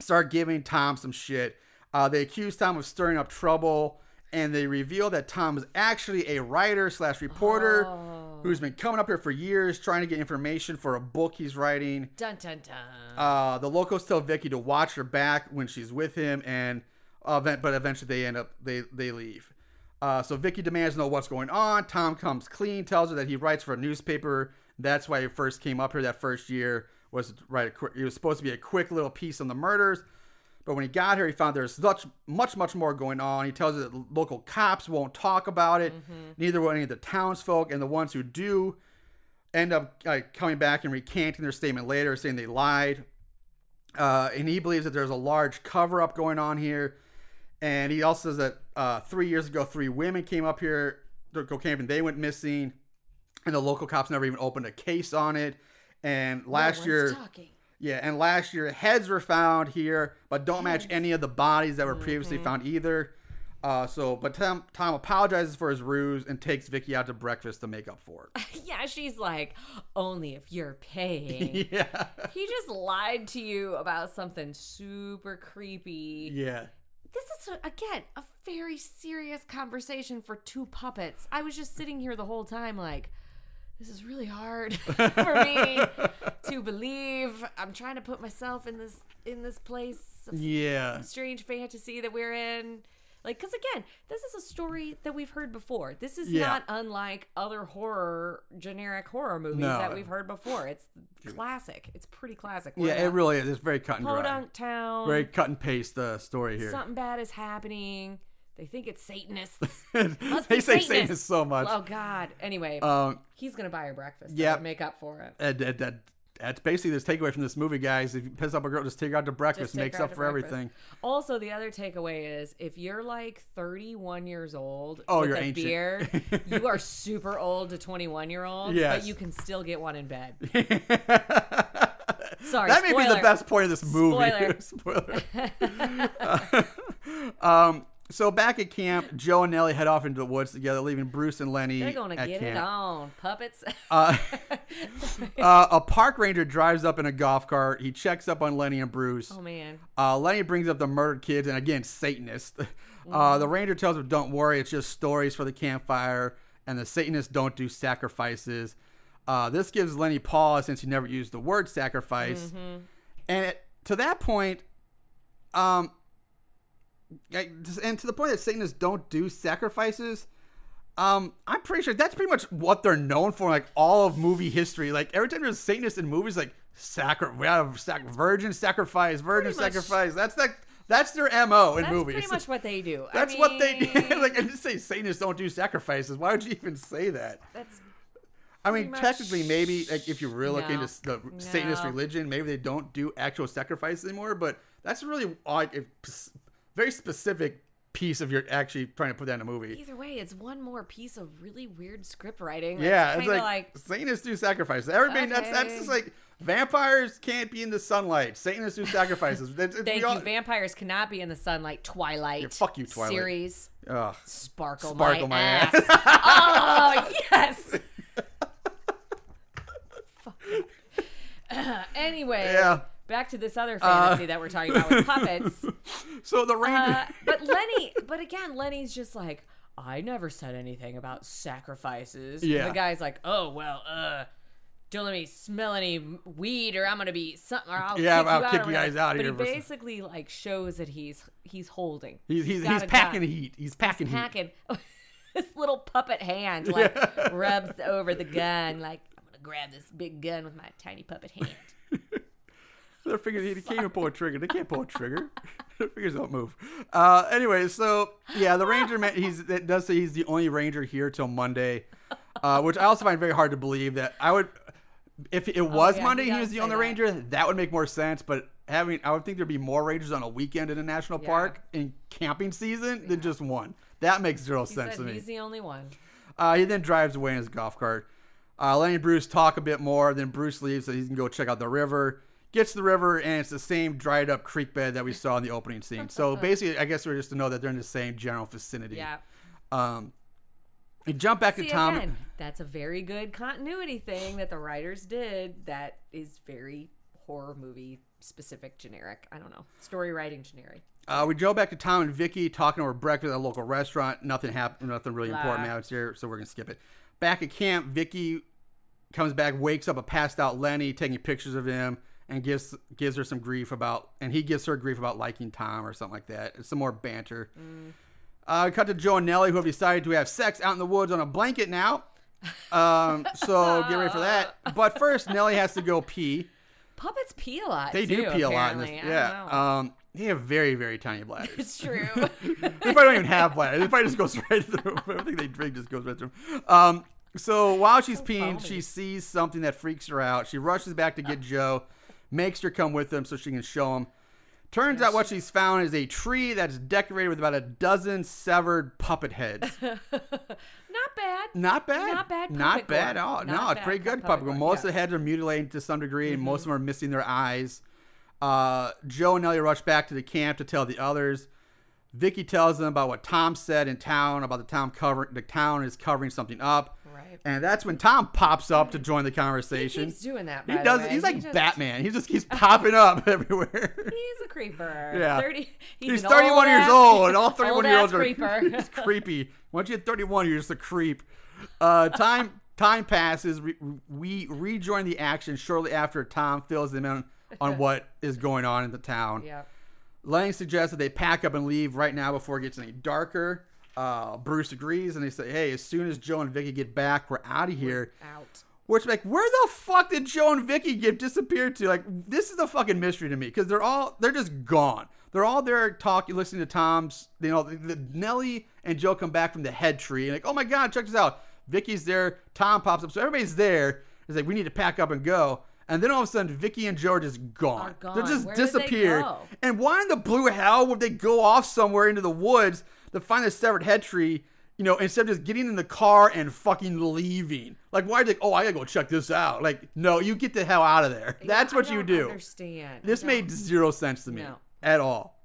start giving Tom some shit. Uh, they accuse Tom of stirring up trouble, and they reveal that Tom is actually a writer slash reporter Oh. who's been coming up here for years trying to get information for a book he's writing. Dun dun dun. Uh, the locals tell Vicky to watch her back when she's with him, and uh, but eventually they end up they they leave. Uh, so Vicky demands to know what's going on. Tom comes clean, tells her that he writes for a newspaper. That's why he first came up here that first year was to write. A quick, it was supposed to be a quick little piece on the murders, but when he got here, he found there's much much much more going on. He tells her that local cops won't talk about it. Neither will any of the townsfolk, and the ones who do end up uh, coming back and recanting their statement later, saying they lied. Uh, and he believes that there's a large cover up going on here. And he also says that uh, three years ago, three women came up here to go camping. They went missing, and the local cops never even opened a case on it. And last no year, talking. yeah, and last year heads were found here, but don't match any of the bodies that were previously Mm-hmm. found either. Uh, so, but Tom, Tom apologizes for his ruse and takes Vicky out to breakfast to make up for it. Yeah, she's like, only if you're paying. yeah, he just lied to you about something super creepy. yeah. This is again a very serious conversation for two puppets. I was just sitting here the whole time like this is really hard for me to believe. I'm trying to put myself in this in this place Yeah. strange fantasy that we're in. Like, because again, this is a story that we've heard before. This is Yeah. not unlike other horror, generic horror movies No. that we've heard before. It's classic. It's pretty classic. Yeah, it really is. It's very cut and dry. Town. Very cut and paste uh, story here. Something bad is happening. They think it's Satanists. They say Satanists. Satan so much. Oh God. Anyway, Um, he's gonna buy her breakfast. Yeah, make up for it. and that, that, that's basically this takeaway from this movie, guys. If you piss up a girl, just take her out to breakfast. Makes up for breakfast. everything. Also, the other takeaway is if you're like 31 years old Oh, with you're a ancient. beard, you are super old to 21 year olds, Yes. but you can still get one in bed. Sorry, that may be the best point of this movie. Spoiler. um, so back at camp, Joe and Nellie head off into the woods together, leaving Bruce and Lenny They're gonna get camp. it on puppets. Uh, uh, a park ranger drives up in a golf cart. He checks up on Lenny and Bruce. oh man, Uh, Lenny brings up the murdered kids, and again, Satanist. Mm-hmm. Uh, the ranger tells him, "Don't worry, it's just stories for the campfire, and the Satanists don't do sacrifices." Uh, this gives Lenny pause since he never used the word sacrifice, and it, to that point, um, and to the point that Satanists don't do sacrifices. Um, I'm pretty sure that's pretty much what they're known for, like all of movie history. Like every time there's Satanists in movies, like sacri- we have sac- virgin sacrifice, virgin Pretty much. sacrifice. That's like that's their mo in That's movies. That's pretty much what they do. I That's what they do. like, I just say Satanists don't do sacrifices. Why would you even say that? That's I mean, Pretty technically, maybe like if you really look No. into s- the Satanist religion, maybe they don't do actual sacrifices anymore. But that's really like p- very specific piece of your actually trying to put that in a movie. either way. It's one more piece of really weird script writing. Yeah, it's like, like, Satanists do sacrifices. Everybody, that's that's just like vampires can't be in the sunlight. Satanists do sacrifices. That's- it's- Thank you. all- Vampires cannot be in the sunlight. Twilight. Yeah, fuck you, Twilight. Series. Ugh. Sparkle, Sparkle my, my ass. ass. oh yes. Fuck. anyway, Yeah. Uh, back to this other fantasy that we're talking about with puppets. So the ranger. Uh, but Lenny, but again, Lenny's just like, I never said anything about sacrifices. And Yeah. the guy's like, oh well, uh, don't let me smell any weed, or I'm gonna be something. Or I'll Yeah, kick I'll you kick you guys out of But he basically like shows that he's he's holding. he's he's, got he's packing gun. heat. He's packing heat. Packing. His little puppet hand like Yeah. rubs over the gun, like I'm gonna grab this big gun with my tiny puppet hand. Their fingers, they can't even pull a trigger. They can't pull a trigger. Their fingers don't move. Uh, anyway, so yeah, the ranger man, he's it does say he's the only ranger here till Monday, uh, which I also find very hard to believe. That I would, if it was Oh, yeah, Monday, he he, was the only that. ranger. That would make more sense. But having, I would think there'd be more rangers on a weekend in a national Yeah. park in camping season than just one. That makes zero He sense to me. he's the only one. Uh, he then drives away in his golf cart. Uh, Lenny and Bruce talk a bit more. Then Bruce leaves so he can go check out the river. Gets to the river, and it's the same dried up creek bed that we saw in the opening scene. So basically, I guess we're just to know that they're in the same general vicinity. Yeah. Um, we jump back See, to Tom. again, that's a very good continuity thing that the writers did. That is very horror movie specific, generic. I don't know, story writing generic. Uh, we go back to Tom and Vicky talking over breakfast at a local restaurant. Nothing happened. Nothing really important Blah. happens here, so we're gonna skip it. Back at camp, Vicky comes back, wakes up a passed out Lenny, taking pictures of him, and gives gives her some grief about, and he gives her grief about liking Tom or something like that. It's some more banter. Uh, cut to Joe and Nellie, who have decided to have sex out in the woods on a blanket now. Um, so get ready for that. But first, Nellie has to go pee. Puppets pee a lot. They do too, pee a lot in this. I Yeah. Um, they have very, very tiny bladders. it's true. they probably don't even have bladders. They probably just goes right through. Everything they drink just goes right through. Um, so while she's peeing, foamy. she sees something that freaks her out. She rushes back to get Joe, makes her come with them so she can show him. Turns out what she's found is a tree that's decorated with about a dozen severed puppet heads. Not bad. Not bad. Not bad Not bad at all. Not no, it's pretty good puppet puppet Most yeah. Mm-hmm. of the heads are mutilated to some degree, and most of them are missing their eyes. Uh, Joe and Nellie rush back to the camp to tell the others. Vicky tells them about what Tom said in town about the town cover the town is covering something up. Right. And that's when Tom pops up to join the He conversation. keeps doing that. He does. He's He like just- Batman. He just keeps popping up everywhere. He's a creeper. Yeah. Thirty. He's, He's 31 years old, and all 31 year olds are creeper. it's creepy. Once you hit 31, you're just a creep. Uh, time time passes. We, we rejoin the action shortly after Tom fills them in on what is going on in the town. Yep. Lang suggests that they pack up and leave right now before it gets any darker. Uh, Bruce agrees, and they say, "Hey, as soon as Joe and Vicky get back, we're out of here." Out. Which like, where the fuck did Joe and Vicky get disappeared to? Like, this is a fucking mystery to me because they're all they're just gone. They're all there talking, listening to Tom's. You know, the, the, Nellie and Joe come back from the head tree, and like, oh my god, check this out. Vicky's there. Tom pops up, so everybody's there. It's like we need to pack up and go. And then all of a sudden, Vicky and Joe are just gone. Are gone. They're just Where they disappeared. go? And why in the blue hell would they go off somewhere into the woods to find a severed head tree? You know, instead of just getting in the car and fucking leaving. Like, why? Like, oh, I gotta go check this out. Like, no, you get the hell out of there. That's Yeah, what I you do. Understand. This don't- made zero sense to me No. at all.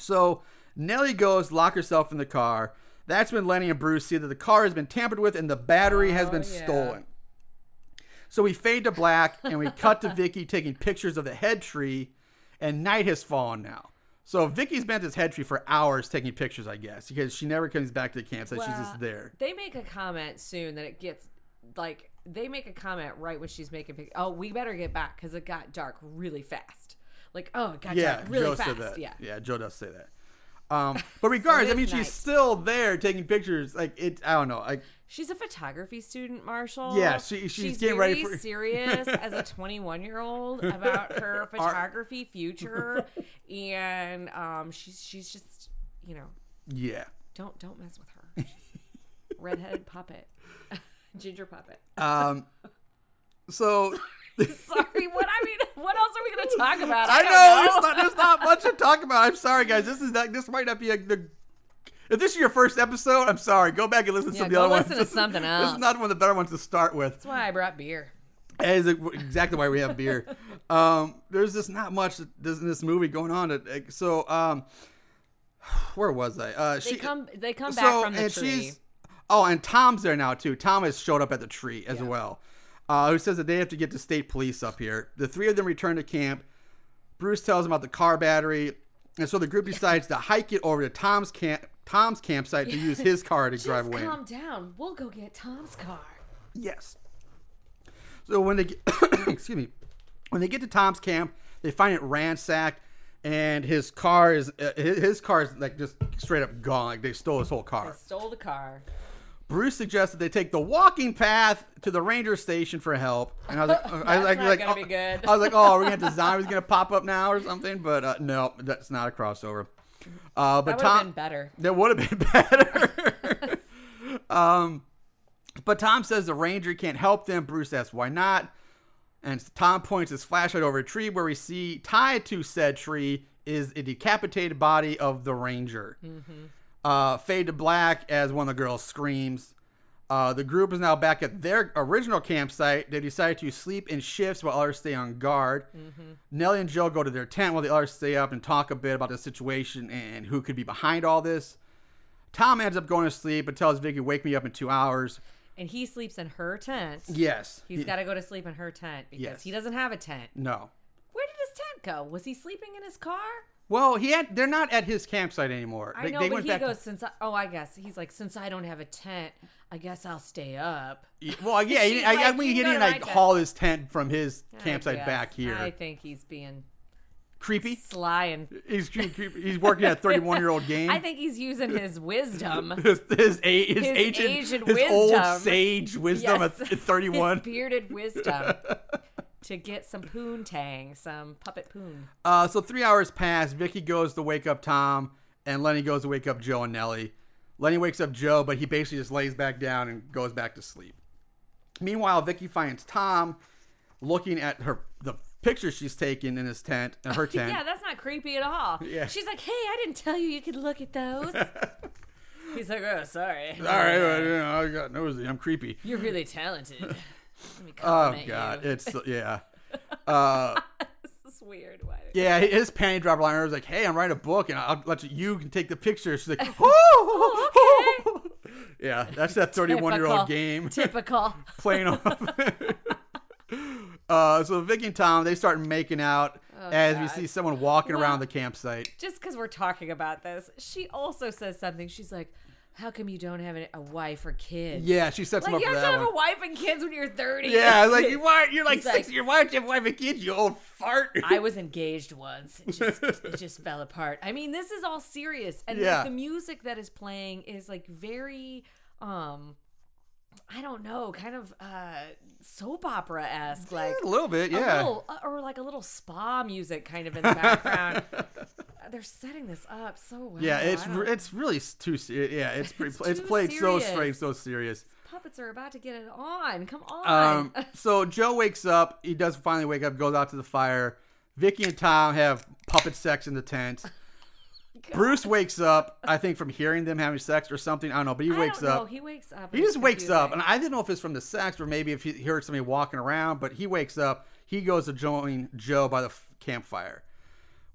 So Nellie goes lock herself in the car. That's when Lenny and Bruce see that the car has been tampered with and the battery has Oh, been yeah. stolen. So we fade to black and we cut to Vicky taking pictures of the head tree, and night has fallen now. So Vicky's been at this head tree for hours taking pictures, I guess, because she never comes back to the camp, so she's just there. They make a comment soon that it gets like they make a comment right when she's making pictures. oh we better get back because it got dark really fast like oh it got Yeah, dark really Joe fast said that. yeah yeah, Joe does say that. Um, but regardless, I mean, she's nice. still there taking pictures. Like it, I don't know. Like she's a photography student marshall Yeah, she- she's getting very ready for- serious as a 21 year old about her photography future and um she's she's just you know yeah. don't don't mess with her redheaded puppet ginger puppet Um, so sorry what i mean what else are we gonna talk about I don't know, There's, not, there's not much to talk about. I'm sorry, guys. This is like this might not be a, the. If this is your first episode, I'm sorry. Go back and listen to Yeah, of the other listen ones. to something else. This is not one of the better ones to start with. that's why i brought beer That is exactly why we have beer. Um, there's just not much in this, movie going on. So, um, where was I? Uh, they she, come they come back from the tree she's oh, and Tom's there now too. Tom has showed up at the tree as well. Uh, who says that they have to get the state police up here. The three of them return to camp. Bruce tells them about the car battery, and so the group decides to hike it over to Tom's camp. Tom's campsite to use his car to just drive away. calm down we'll go get tom's car Yes. So when they get, excuse me, when they get to Tom's camp, they find it ransacked, and his car is uh, his, his car is like just straight up gone. Like they stole his whole car. stole the car Bruce suggested they take the walking path to the ranger station for help, and I was like, I was like, like, oh. I was like, oh, are we gonna have the zombies gonna pop up now or something? But uh, no, that's not a crossover. Uh, but that would Tom, have been better that would have been better. um, but Tom says the ranger can't help them. Bruce asks why not. And Tom points his flashlight over a tree where we see tied to said tree is a decapitated body of the ranger. Uh, fade to black as one of the girls screams. Uh, the group is now back at their original campsite. They decide to sleep in shifts while others stay on guard. Nellie and Joe go to their tent while the others stay up and talk a bit about the situation and who could be behind all this. Tom ends up going to sleep but tells Vicky, "Wake me up in two hours." and he sleeps in her tent Yes, He's He- got to go to sleep in her tent because Yes. he doesn't have a tent. no. Where did his tent go? Was he sleeping in his car? Well, he had. They're not at his campsite anymore. I They- know, they but went he back- goes since I, oh, I guess he's like since I don't have a tent, I guess I'll stay up. Well, yeah, he, She's I, I like, mean, he didn't like haul his tent from his campsite back here. I think he's being Creepy. sly and He's creepy. he's working at 31 year old game. I think he's using his wisdom. his his, his, His ancient, Asian his old sage wisdom Yes. at 31. His bearded wisdom to get some poontang, some puppet poon. Uh, so three hours pass. Vicky goes to wake up Tom, and Lenny goes to wake up Joe and Nellie. Lenny wakes up Joe, but he basically just lays back down and goes back to sleep. Meanwhile, Vicky finds Tom looking at her the picture she's taken in his tent, in her tent. Yeah, that's not creepy at all. Yeah. She's like, "Hey, I didn't tell you you could look at those." He's like, "Oh, sorry. All right, well, you know, I got nosy. I'm creepy. You're really talented." Oh God, you. it's yeah, uh, This is weird. Why? yeah. His panty drop liner was like, "Hey, I'm writing a book, and I'll let you. You can take the picture." She's like, "Oh, okay." yeah." That's that 31 year old game. Typical. playing off. uh, so Vicky and Tom they start making out as we Oh, see someone walking Well- around the campsite. Just because we're talking about this, she also says something. She's like, "How come you don't have a wife or kids?" Yeah, she sets Like him up you for have to have one. a wife and kids when you're 30. Yeah, like you why you're like He's like-. You're why you have a wife and kids? You old fart. I was engaged once. It just, it just fell apart. I mean, this is all serious, and like, the music that is playing is like very, um, I don't know, kind of uh soap opera esque, like a little bit, yeah. little, uh, or like a little spa music kind of in the background. They're setting this up so well. yeah, it's I don't- re- it's really too serious. Yeah, it's pretty, It's it's played so serious. straight, so serious. puppets are about to get it on. Come on. Um, so Joe wakes up. He does finally wake up. Goes out to the fire. Vicky and Tom have puppet sex in the tent. Bruce wakes up. I think from hearing them having sex or something. I don't know, but he wakes up. He wakes up. He just wakes up, and. I didn't know if it's from the sex or maybe if he heard somebody walking around. But he wakes up. He goes to join Joe by the f- campfire.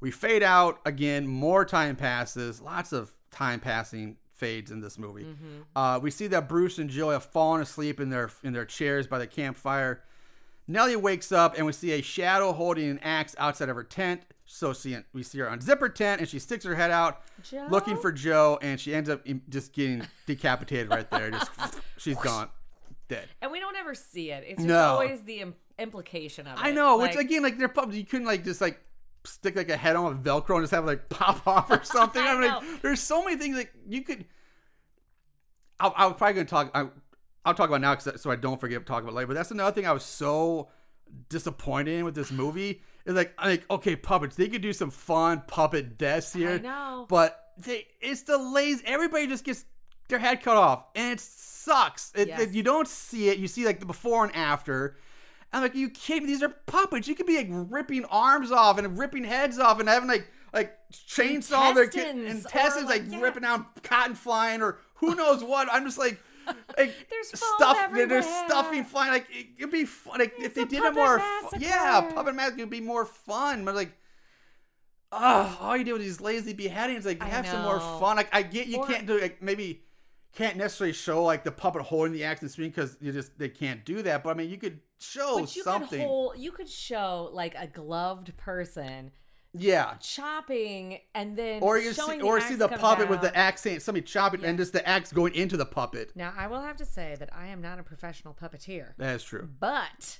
We fade out again. More time passes. Lots of time passing fades in this movie. Uh, we see that Bruce and Jill have fallen asleep in their in their chairs by the campfire. Nellie wakes up and we see a shadow holding an axe outside of her tent. So see, we see her unzip her tent and she sticks her head out Joe? looking for Joe and she ends up just getting decapitated right there. Just she's gone, dead. And we don't ever see it. It's just No. always the implication of it. I know, which again, like they're puppets. You couldn't like just like stick like a head on with Velcro and just have it, like pop off or something. I I'm like, know. there's so many things that you could. I'll, I'm probably gonna talk. I, I'll talk about now so I don't forget to talk about later. But that's another thing I was so disappointed in with this movie. Is like, I'm like okay, puppets. They could do some fun puppet deaths here. I know. But they, it's the lazy. Everybody just gets their head cut off, and it sucks. It, Yes. it- you don't see it. You see like the before and after. I'm like, you can't. These are puppets. You could be like ripping arms off and ripping heads off and having like like chainsaw their Intestines, or, intestines, like, like, yeah. ripping out cotton flying or who knows what. I'm just like. Like There's stuff, there's everywhere. stuffing flying. Like it, it'd be fun. Like if they did it more, yeah, puppet mask would be more fun. But like, oh, all you do with these lazy beheadings, like have some more fun. Like I get you Or- can't do like maybe can't necessarily show like the puppet holding the axe and swinging because you just they can't do that. But I mean, you could show But you something. could hold, you could show like a gloved person yeah. chopping and then Or you see, or see the puppet with the axe, saying somebody chopping, and just the axe going into the puppet. Now, I will have to say that I am not a professional puppeteer, That is true. but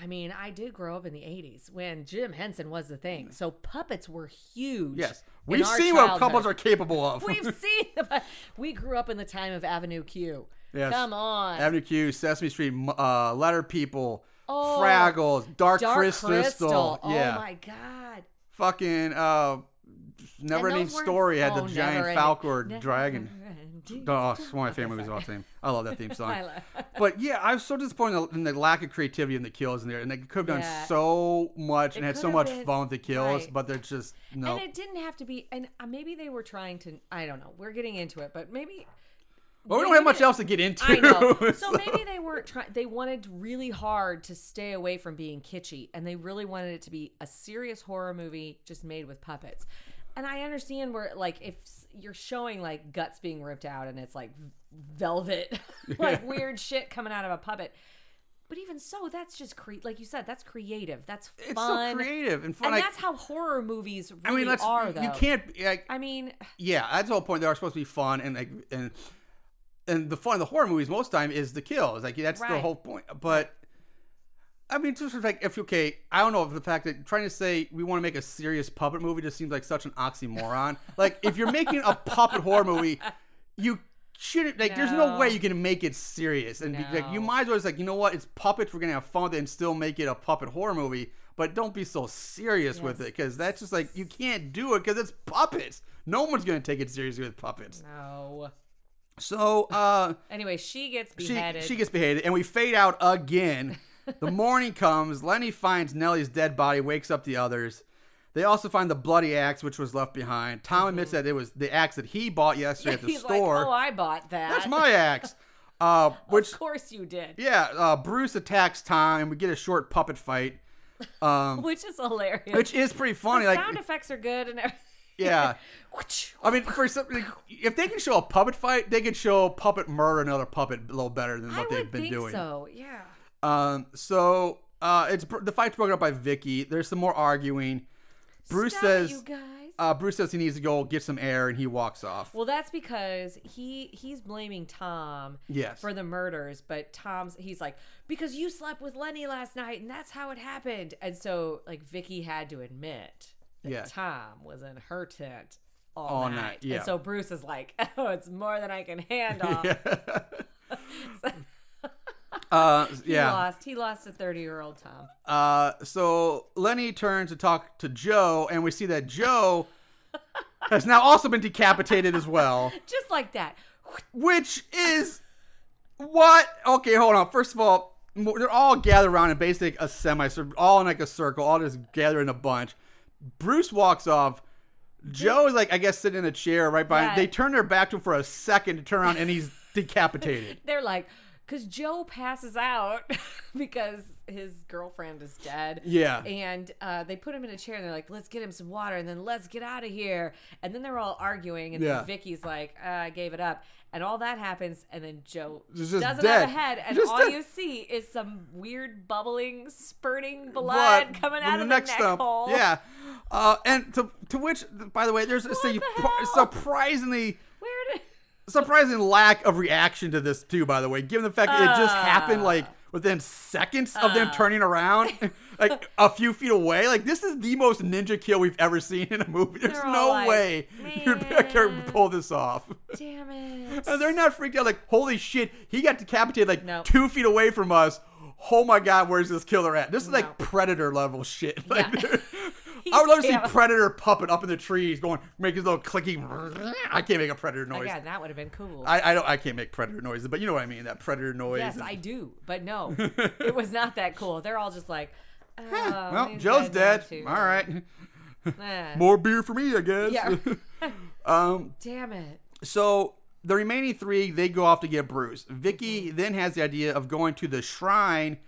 I mean, I did grow up in the 80s when Jim Henson was the thing. So puppets were huge. Yes, we've seen what couples are capable of. We've seen the, we grew up in the time of Avenue Q. Yes. Come on. Avenue Q, Sesame Street, uh, Letter People, Oh, Fraggles, Dark, Dark Crystal. Crystal. Yeah. Oh my god. Fucking uh, Never Ending Story had the oh, giant Never falcon or dragon. Never-ending Oh, it's one of my favorite movies of all time. I love that theme song. But yeah, I was so disappointed in the lack of creativity in the kills in there, and they could have done Yeah. so much and had so much been- fun with the kills, right. but they're just no. And it didn't have to be, and uh, maybe they were trying to. I don't know. We're getting into it, but maybe. Well, we don't have much else to get into. I know. So maybe they weren't trying. They wanted really hard to stay away from being kitschy, and they really wanted it to be a serious horror movie just made with puppets. And I understand where, like, if you're showing like guts being ripped out and it's like velvet, like weird shit coming out of a puppet. But even so, that's just cre- like you said, that's creative. That's it's so creative and fun. And like, that's how horror movies really I mean, let's are, though. you can't like I mean, yeah, that's the whole point. They are supposed to be fun and like and and the fun of the horror movies most time is the kills. Like that's the whole point. But I mean, just like if okay, I don't know if the fact that trying to say we want to make a serious puppet movie just seems like such an oxymoron. like if you're making a puppet horror movie, you shouldn't like. There's no No. way you can make it serious and be, like you might as well just like you know what, it's puppets. We're gonna have fun with it and still make it a puppet horror movie. But don't be so serious with it because that's just like you can't do it because it's puppets. No one's gonna take it seriously with puppets. no. So uh, Anyway, she gets she beheaded. she gets beheaded, and we fade out again. the morning comes. Lenny finds Nellie's dead body, wakes up the others. They also find the bloody axe which was left behind. Tom admits that it was the axe that he bought yesterday at the Mm-hmm. He's store. like, "Oh, I bought that. That's my axe. Uh, which of course you did." yeah, uh, Bruce attacks Tom, and we get a short puppet fight, um, Which is hilarious. which is pretty funny. the Like, sound effects are good and everything. yeah. I mean, for some, like, if they can show a puppet fight, they could show puppet murder another puppet a little better than I what they've would been think doing. so. Yeah. Um, so uh, it's the fight's broken up by Vicky. There's some more arguing. Bruce Stop says, it, you guys. uh, Bruce says he needs to go get some air, and he walks off. well, that's because he he's blaming Tom Yes. for the murders, but Tom's he's like because you slept with Lenny last night and that's how it happened. And so like Vicky had to admit that Yeah. Tom was in her tent all, All night. night, yeah. And so Bruce is like, "Oh, it's more than I can handle." uh, He yeah. lost. He lost a 30-year-old Tom. Uh, so Lenny turns to talk to Joe, and we see that Joe has now also been decapitated as well. Just like that. which is what? Okay, hold on. First of all, they're all gathered around in basically a semi, all in like a circle, all just gathered in a bunch. Bruce walks off. Joe is like, I guess, sitting in a chair right behind. Yeah. They turn their back to him for a second to turn around, and he's decapitated. They're like, because Joe passes out because his girlfriend is dead. Yeah. And uh, they put him in a chair and they're like, let's get him some water and then let's get out of here. And then they're all arguing and Yeah. then Vicky's like, uh, I gave it up. And all that happens and then Joe doesn't just have a head and Just all dead. you see is some weird bubbling, spurting blood, Blood coming out of the neck stump. hole. Yeah. Uh, and to, to which, by the way, there's a hell? surprisingly surprising lack of reaction to this too. By the way, given the fact that it just happened Ah. like within seconds of them turning around, like a few feet away. Like this is the most ninja kill we've ever seen in a movie. There's no like, way can "Man." pull this off. Damn it. And they're not freaked out like, holy shit, he got decapitated like Nope. two feet away from us. Oh my god, where's this killer at? This is like predator level shit. Like, Yeah. I would love to see Predator puppet up in the trees going, make his little clicky. I can't make a predator noise. Again, that would have been cool. I, I don't I can't make predator noises, but you know what I mean. That predator noise. yes, and- I do. But no, it was not that cool. They're all just like, oh, well, Joe's dead. All right, Eh, more beer for me, I guess. Yeah. um. Damn it. So the remaining three, they go off to get Bruce. Vicky then has the idea of going to the shrine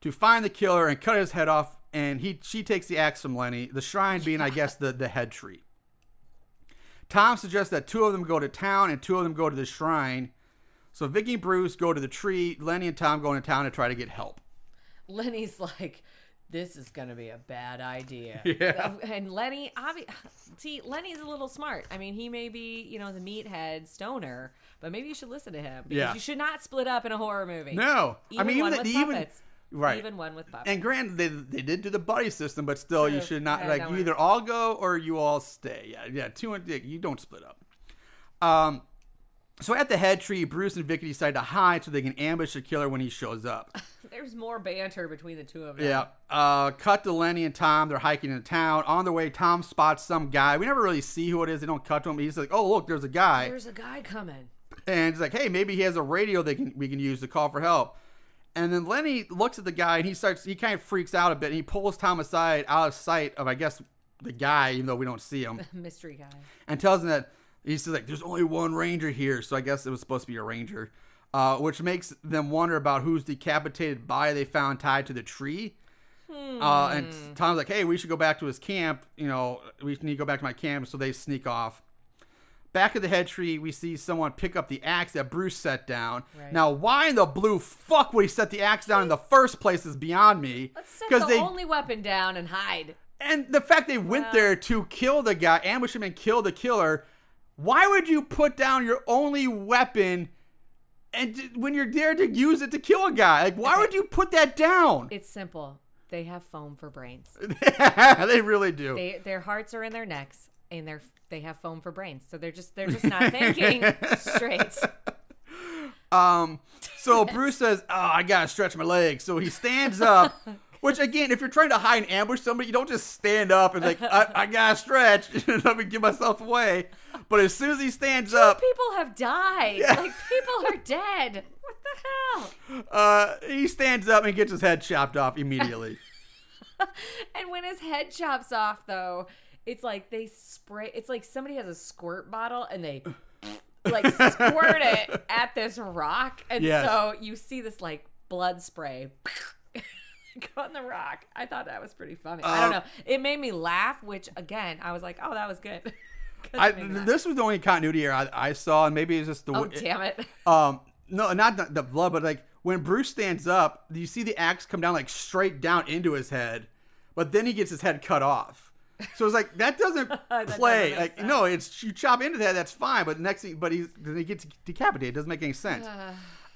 to find the killer and cut his head off. And he she takes the axe from Lenny. The shrine being, I guess, the the head tree. Tom suggests that two of them go to town and two of them go to the shrine. So Vicky and Bruce go to the tree. Lenny and Tom go into town to try to get help. Lenny's like, this is gonna be a bad idea. Yeah. And Lenny, obvi- see, Lenny's a little smart. I mean, he may be, you know, the meathead stoner, but maybe you should listen to him because Yeah. you should not split up in a horror movie. No, even I mean even the, even. Right. Even one with puppets. And granted, they, they did do the buddy system, but still, you should not Yeah, like you either all go or you all stay. Yeah, yeah. Two and you don't split up. Um, so at the head tree, Bruce and Vicky decide to hide so they can ambush the killer when he shows up. There's more banter between the two of them. yeah. Uh, cut to Lenny and Tom. They're hiking into town. On the way, Tom spots some guy. We never really see who it is. They don't cut to him. He's like, "Oh, look, there's a guy." There's a guy coming. and he's like, "Hey, maybe he has a radio they can we can use to call for help." And then Lenny looks at the guy and he starts he kind of freaks out a bit and he pulls Tom aside out of sight of I guess the guy even though we don't see him Mystery guy. and tells him that he's just like there's only one ranger here so I guess it was supposed to be a ranger, uh, which makes them wonder about whose decapitated body they found tied to the tree. Uh, and Tom's like, "Hey, we should go back to his camp. You know, we need to go back to my camp." So they sneak off. Back of the head tree, we see someone pick up the axe that Bruce set down. Right. Now, why in the blue fuck would he set the axe down in the first place is beyond me. Let's set the they only weapon down and hide. and the fact they went there to kill the guy, ambush him, and kill the killer. Why would you put down your only weapon? And when you're there to use it to kill a guy, like why would you put that down? It's simple. They have foam for brains. they really do. They their hearts are in their necks and they're they have foam for brains. So they're just they're just not thinking straight. Um, so Bruce says, "Oh, I gotta stretch my legs." So he stands up. Which again, if you're trying to hide and ambush somebody, you don't just stand up and like, I, I gotta stretch. and Let me give myself away. But as soon as he stands up, People have died. Like people are dead. What the hell? uh, he stands up and gets his head chopped off immediately. And when his head chops off though, it's like they spray it's like somebody has a squirt bottle and they like squirt it at this rock. And Yes. so you see this like blood spray on the rock. I thought that was pretty funny. I don't Uh, know. It made me laugh, which again, I was like, oh, that was good." I, it made me laugh. this was the only continuity error I, I saw, and maybe it's just the oh, damn it. Um, no, not the, the blood, but like when Bruce stands up, you see the axe come down like straight down into his head, but then he gets his head cut off. So it's like that doesn't That play. doesn't like no, it's you chop into that, that's fine. But next thing, but he's then he gets decapitated. It doesn't make any sense.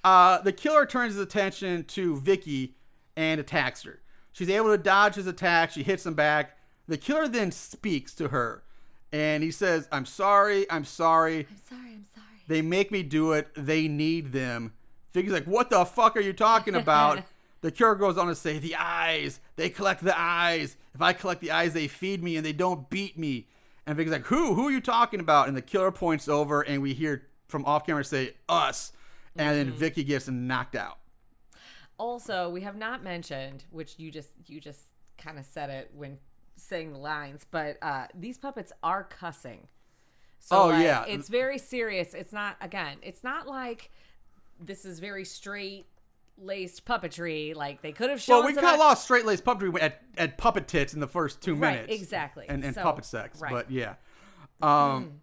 Uh, the killer turns his attention to Vicky and attacks her. She's able to dodge his attack. She hits him back. The killer then speaks to her, and he says, "I'm sorry. I'm sorry. I'm sorry, I'm sorry. They make me do it. They need them. Vicky's like, what the fuck are you talking about? the cure goes on to say, the eyes. They collect the eyes. If I collect the eyes, they feed me and they don't beat me. And Vicky's like, who? Who are you talking about? And the killer points over and we hear from off camera say, us. And then Vicky gets knocked out. Also, we have not mentioned, which you just you just kind of said it when saying the lines, but uh, these puppets are cussing. So Oh, like, yeah. it's very serious. It's not again. It's not like this is very straight laced puppetry. Like they could have shown. Well, we kind of lost straight laced puppetry at, at puppet tits in the first two Right, minutes. exactly. And, and So, puppet sex. right. But yeah. Um,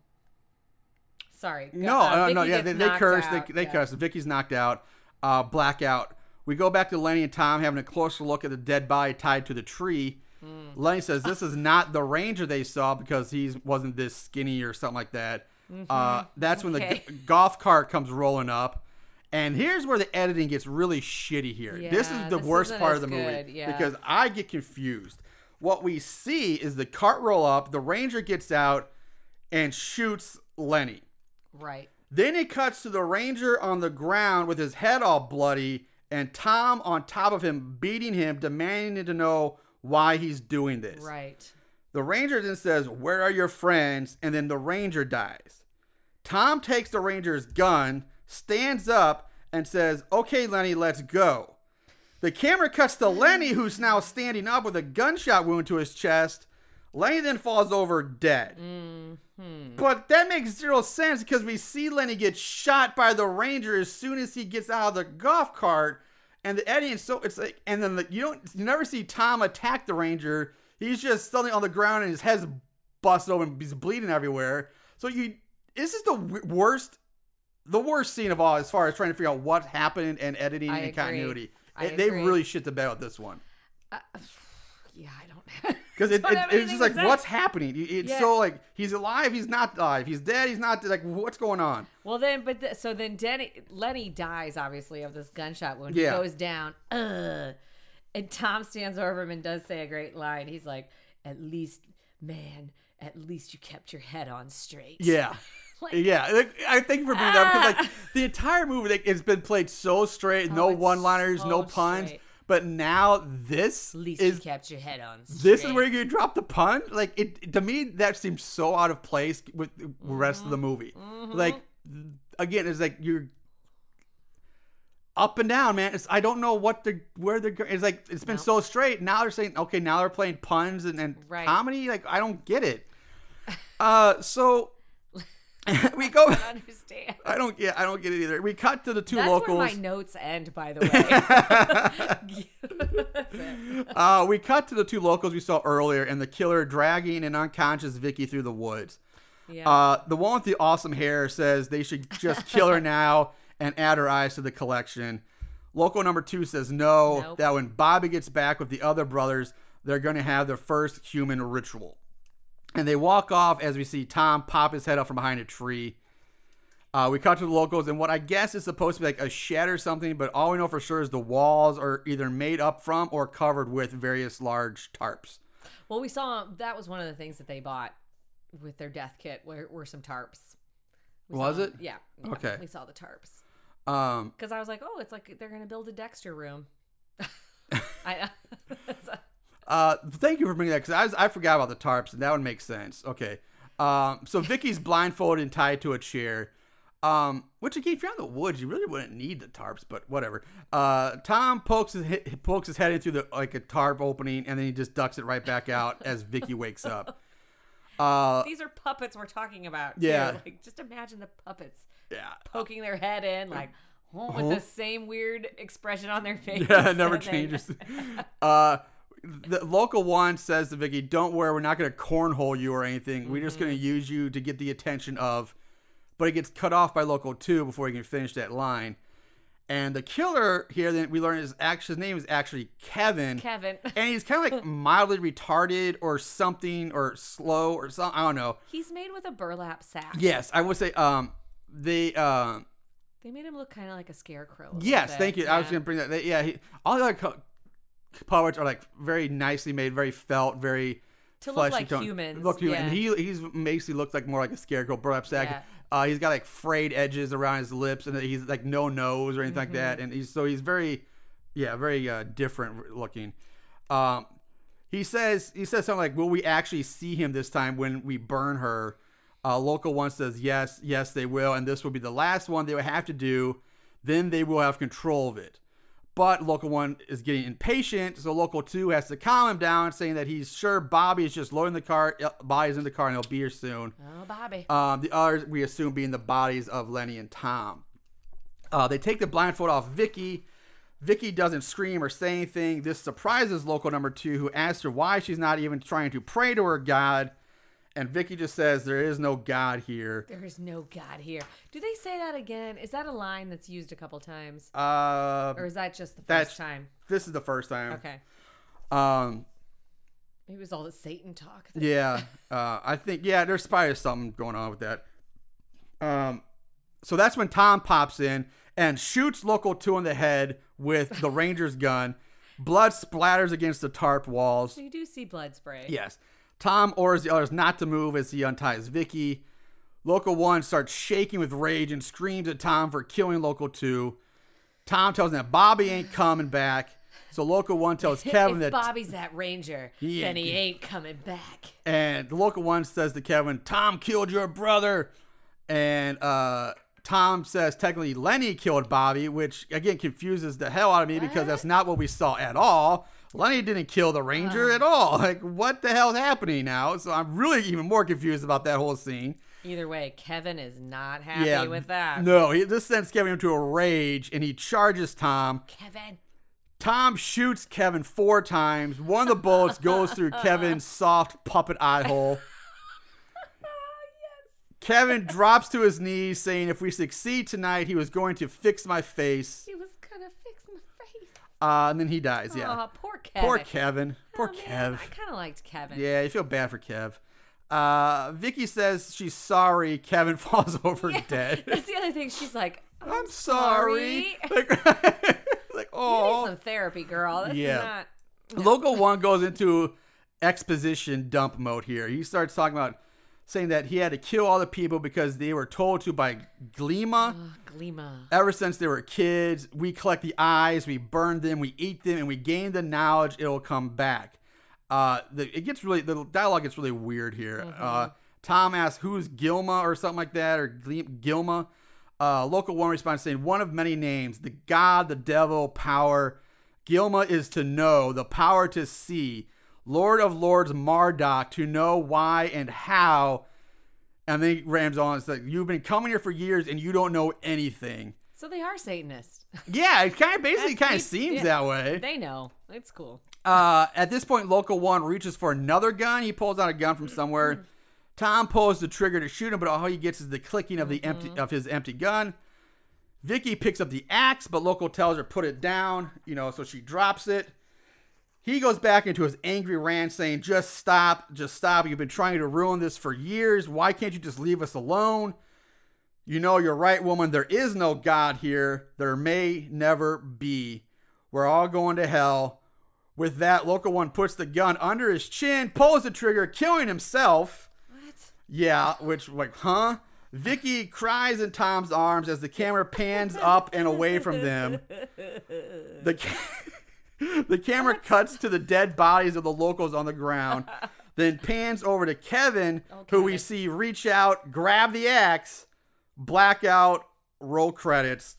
Sorry. No, uh, uh, no, Vicky yeah, they, they curse, they, they Yeah. curse. Vicky's knocked out, uh, blackout. We go back to Lenny and Tom having a closer look at the dead body tied to the tree. Hmm. Lenny says this is not the ranger they saw because he wasn't this skinny or something like that. Uh, that's when the g- golf cart comes rolling up. And here's where the editing gets really shitty here. this is the this worst part of the movie yeah. because I get confused. What we see is the cart roll up, the ranger gets out and shoots Lenny. Right. Then it cuts to the ranger on the ground with his head all bloody and Tom on top of him beating him, demanding to know why he's doing this. Right. The ranger then says, Where are your friends? And then the ranger dies. Tom takes the ranger's gun, stands up, and says, Okay, Lenny, let's go. The camera cuts to Lenny, who's now standing up with a gunshot wound to his chest. Lenny then falls over dead. Mm-hmm. But that makes zero sense because we see Lenny get shot by the ranger as soon as he gets out of the golf cart. And the Eddie, and so it's like, and then the, you don't, you never see Tom attack the ranger. He's just suddenly on the ground and his head's busted open, he's bleeding everywhere. So you, this is the w- worst, the worst scene of all as far as trying to figure out what happened and editing I and agree. continuity. I They- really shit the bed with this one. Uh, yeah, I don't. Know. Because it, it, it's just like, say. what's happening? It's Yeah. so like, he's alive, he's not alive. He's dead, he's not, like, what's going on? Well, then, but th- so then Denny Lenny dies obviously of this gunshot wound. Yeah. He goes down. Ugh. And Tom stands over him and does say a great line. He's like, "At least, man, at least you kept your head on straight." Yeah. Like- yeah, like, I thank you for bringing that up because like Ah. the entire movie, like, it's been played so straight, no Oh, it's one-liners, no puns. straight. But now this At least is you kept your head on. Straight. this is where you drop the pun. Like it to me, that seems so out of place with the rest of the Mm-hmm. movie. Like again, it's like you're up and down, man. It's I don't know what they're where they're. It's like it's been No. so straight. Now they're saying okay, now they're playing puns and, and Right. comedy. Like I don't get it. Uh, so we go. I don't understand. I don't. Yeah, I don't get it either. We cut to the two That's locals. where my notes end, by the way. Uh, we cut to the two locals we saw earlier, and the killer dragging an unconscious Vicky through the woods. Yeah. Uh, the one with the awesome hair says they should just kill her now and add her eyes to the collection. Local number two says no, Nope. that when Bobby gets back with the other brothers, they're going to have their first human ritual. And they walk off as we see Tom pop his head up from behind a tree. Uh, we cut to the locals, and what I guess is supposed to be like a shed or something, but all we know for sure is the walls are either made up from or covered with various large tarps. Well, we saw that was one of the things that they bought with their death kit were, were some tarps. We Was saw- it? Yeah, yeah, Okay. We saw the tarps Um, because I was like, oh, it's like they're gonna build a Dexter room. I Uh, thank you for bringing that because I, was- I forgot about the tarps and that would make sense. Okay. Um, so Vicky's blindfolded and tied to a chair. Um, which again, if you're in the woods, you really wouldn't need the tarps, but whatever. Uh, Tom pokes his he- pokes his head in through the like a tarp opening, and then he just ducks it right back out as Vicky wakes up. Uh, these are puppets we're talking about. too. Yeah. like just imagine the puppets yeah, poking their head in, like oh, with Huh? the same weird expression on their face. yeah, it never and then- changes. uh, the local one says to Vicky, "Don't worry, we're not going to cornhole you or anything. We're just going to Mm-hmm. use you to get the attention of." But it gets cut off by local two before he can finish that line. And the killer here, then we learn is actually his name is actually Kevin, Kevin. and he's kind of like mildly retarded or something or slow or something. I don't know. He's made with a burlap sack. Yes, I would say um they um They made him look kind of like a scarecrow. a Yes, thank you. I was gonna bring that. they- yeah, he, all the other co- puppets are like very nicely made, very felt, very To look like tone. humans, Look human. And he he's basically looks like more like a scarecrow, burlap sack. Yeah. Uh, he's got like frayed edges around his lips, and he's like no nose or anything like Mm-hmm. that. And he's so he's very, yeah, very uh, different looking. Um, he says he says something like, "Will we actually see him this time when we burn her?" Uh, local one says, "Yes, yes, they will, and this will be the last one they will have to do. Then they will have control of it." But local one is getting impatient, so local two has to calm him down, saying that he's sure Bobby is just loading the car. Yep, Bobby's in the car and he'll be here soon. Oh, Bobby. Um, the others we assume being the bodies of Lenny and Tom. Uh, they take the blindfold off Vicky. Vicky doesn't scream or say anything. This surprises local number two, who asks her why she's not even trying to pray to her God. And Vicky just says, There is no God here. there is no God here. Do they say that again? Is that a line that's used a couple times, Uh, or is that just the first time? this is the first time. Okay, Um, maybe it was all the Satan talk. yeah, uh, I think, yeah, there's probably something going on with that. Um, so that's when Tom pops in and shoots Local 2 in the head with the Ranger's gun. Blood splatters against the tarp walls. So you do see blood spray. Yes. Tom orders the others not to move as he unties Vicky. Local 1 starts shaking with rage and screams at Tom for killing Local 2. Tom tells him that Bobby ain't coming back. So Local 1 tells Kevin if that Bobby's that ranger, He then he ain't coming back. And the local one says to Kevin, Tom killed your brother. And uh, Tom says technically Lenny killed Bobby, which again confuses the hell out of me because that's not what we saw at all. Lenny didn't kill the ranger at all. Like, what the hell's happening now? So I'm really even more confused about that whole scene. Either way, Kevin is not happy with that. No, he, this sends Kevin into a rage and he charges Tom. Kevin. Tom shoots Kevin four times. One of the bullets goes through Kevin's soft puppet eye hole. Kevin drops to his knees, saying, If we succeed tonight, he was going to fix my face. He was gonna fix my face. Uh, and then he dies, yeah. Aw, poor Kevin. Poor Kevin. Poor Oh, man, Kev. I kind of liked Kevin. Yeah, you feel bad for Kev. Uh, Vicky says she's sorry. Kevin falls over dead. That's the other thing. She's like, I'm, I'm sorry. Like, like You oh. need some therapy, girl. That's Yeah. not. Local one goes into exposition dump mode here. He starts talking about saying that he had to kill all the people because they were told to by Glima. Ugh, Glima. Ever since they were kids, we collect the eyes, we burn them, we eat them, and we gain the knowledge. It'll come back. Uh, the, it gets really the dialogue gets really weird here. Uh, Tom asks who's Gilma or something like that, or Gilma. Uh, local one responds saying one of many names: the God, the devil, power. Gilma is to know, the power to see. Lord of Lords Marduk to know why and how. And then he rams on. It's like you've been coming here for years and you don't know anything. So they are Satanists. Yeah, it kind of basically kind of seems yeah. that way. They know. It's cool. Uh, at this point, local one reaches for another gun. He pulls out a gun from somewhere. Tom pulls the trigger to shoot him, but all he gets is the clicking of the empty of his empty gun. Vicky picks up the axe, but local tells her put it down. You know, so she drops it. He goes back into his angry rant, saying, "Just stop, just stop. You've been trying to ruin this for years. Why can't you just leave us alone?" You know, you're right, woman. There is no God here. There may never be. We're all going to hell. With that, Local One puts the gun under his chin, pulls the trigger, killing himself. What? Yeah, which, like, huh? Vicky cries in Tom's arms as the camera pans up and away from them. The, ca- the camera cuts to the dead bodies of the locals on the ground, then pans over to Kevin, who we see reach out, grab the axe, blackout, roll credits.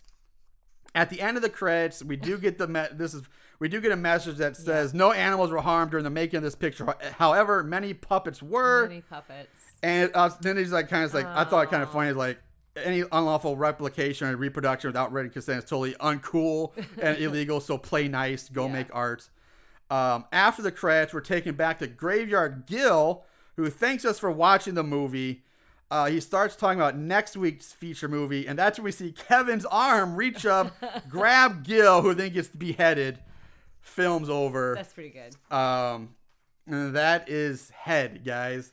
At the end of the credits, we do get the me- this is we do get a message that says no animals were harmed during the making of this picture. However, many puppets were. Many puppets. And uh, then he's like, kind of like, I thought it kind of funny, like any unlawful replication or reproduction without written consent is totally uncool and illegal. So play nice, go Yeah. make art. Um, after the credits, we're taken back to Graveyard Gill, who thanks us for watching the movie. Uh, he starts talking about next week's feature movie, and that's when we see Kevin's arm reach up, grab Gill, who then gets beheaded. Film's over. That's pretty good. Um, and that is Head, guys.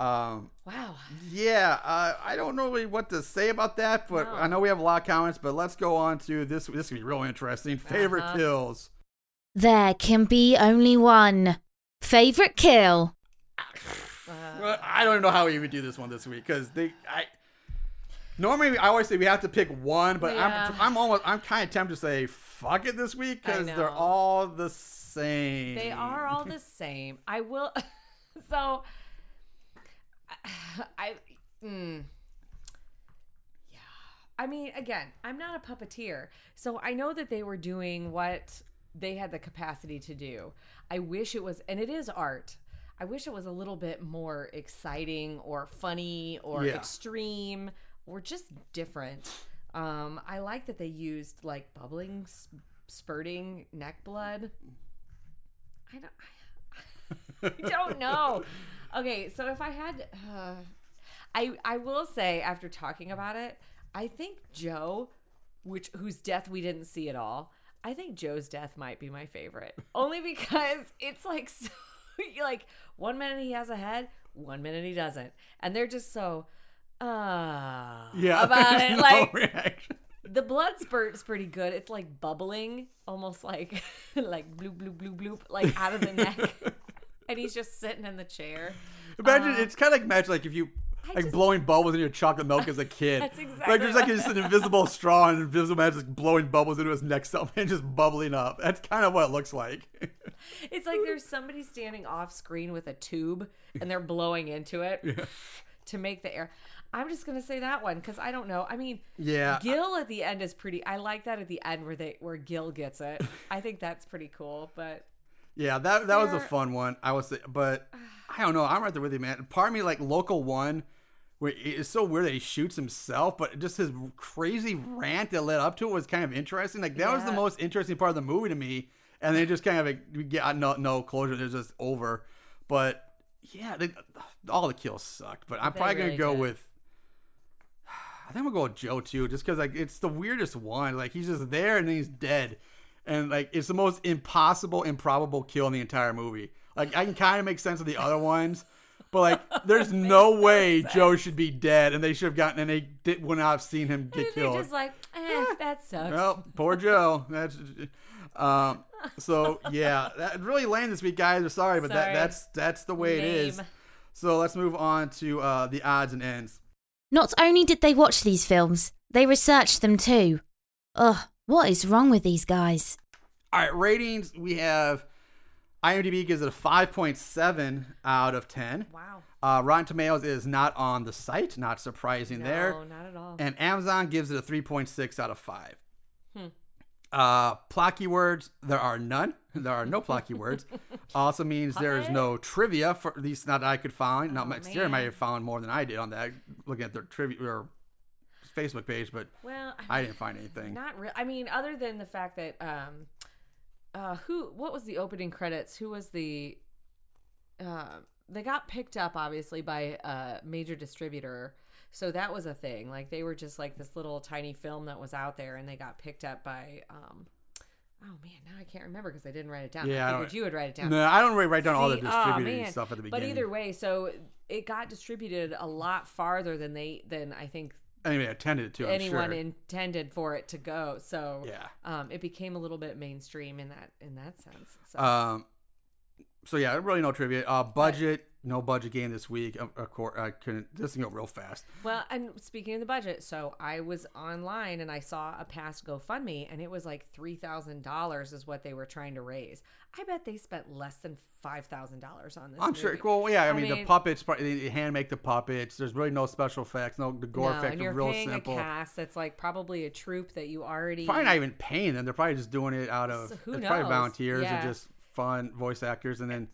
Um, Wow. yeah, uh, I don't know really what to say about that, but No. I know we have a lot of comments. But let's go on to this. This will be real interesting. Favorite Uh-huh. kills. There can be only one. Favorite kill? Well, I don't know how we even do this one this week because they. I normally I always say we have to pick one, but Yeah. I'm I'm almost I'm kind of tempted to say fuck it this week because they're all the same. They are all the same. I will. so, I. Mm, yeah. I mean, again, I'm not a puppeteer, so I know that they were doing what they had the capacity to do. I wish it was, and it is art. I wish it was a little bit more exciting or funny or Yeah. extreme or just different. Um, I like that they used like bubbling, spurting neck blood. I don't. I don't know. Okay, so if I had, uh, I I will say after talking about it, I think Joe, which whose death we didn't see at all, I think Joe's death might be my favorite. Only because it's like so, like one minute he has a head, one minute he doesn't, and they're just so uh Yeah, about it. no Like reaction. the blood spurt's pretty good. It's like bubbling, almost like like bloop bloop bloop bloop, like out of the neck. and he's just sitting in the chair. Imagine Uh, it's kind of like imagine like if you I like just- blowing bubbles in your chocolate milk as a kid. That's exactly Like there's like just an invisible straw and an invisible man just blowing bubbles into his neck stump and just bubbling up. That's kind of what it looks like. It's like there's somebody standing off screen with a tube and they're blowing into it to make the air. I'm just gonna say that one because I don't know. I mean, Yeah. Gil at the end is pretty. I like that at the end where they where Gil gets it. I think that's pretty cool. But Yeah, that that was a fun one. I was, but I don't know. I'm right there with you, man. Part of me, like local one, where it's so weird that he shoots himself, but just his crazy rant that led up to it was kind of interesting. Like that was the most interesting part of the movie to me. And then just kind of like get no no closure. It's just over. But yeah, they, all the kills sucked. But I'm They probably gonna go did. with. I think I'm gonna go with Joe too, just because like it's the weirdest one. Like he's just there and then he's dead, and like it's the most impossible, improbable kill in the entire movie. Like I can kind of make sense of the other ones, but like there's no way Joe should be dead, and they should have gotten and they did, would not have seen him get they're killed. just like, eh, that sucks. Well, poor Joe. That's um. So yeah, that really lame this week, guys. We're sorry, but that that's that's the way it is. So let's move on to uh, the odds and ends. Not only did they watch these films, they researched them too. Ugh, what is wrong with these guys? All right, ratings. We have IMDb gives it a 5.7 out of 10. Wow. Uh, Rotten Tomatoes is not on the site, not surprising No, there. No, not at all. And Amazon gives it a 3.6 out of 5. Hmm. Uh, plocky words, there are none. There are no plucky words. Also means there's no trivia, for at least not that I could find. Not Oh, my Sarah might have found more than I did on that, looking at their trivia or Facebook page, but well, I didn't find anything. Not real. I mean, other than the fact that um, uh, who? What was the opening credits? Who was the? Uh, they got picked up obviously by a major distributor, so that was a thing. Like they were just like this little tiny film that was out there, and they got picked up by. Um, oh man, now I can't remember because I didn't write it down. Yeah, I I you would write it down. No, I don't really write down all the See, oh, stuff at the beginning. But either way, so it got distributed a lot farther than they than I think anyway, I attended to. I'm anyone sure. intended for it to go. So Yeah. um, it became a little bit mainstream in that in that sense. So Um, so yeah, really no trivia. Uh, budget, no budget game this week. Of of course, I couldn't. This can go real fast. well, and speaking of the budget, so I was online and I saw a past GoFundMe, and it was like three thousand dollars is what they were trying to raise. I bet they spent less than five thousand dollars on this. I'm sure. Well, yeah. I, I mean, the puppets. They they hand make the puppets. There's really no special effects. No, the gore no, effects and you're real paying simple. a cast that's like probably a troupe that you already Probably not even paying them. They're probably just doing it out of. So who it's probably knows? volunteers Yeah. or just fun voice actors, and then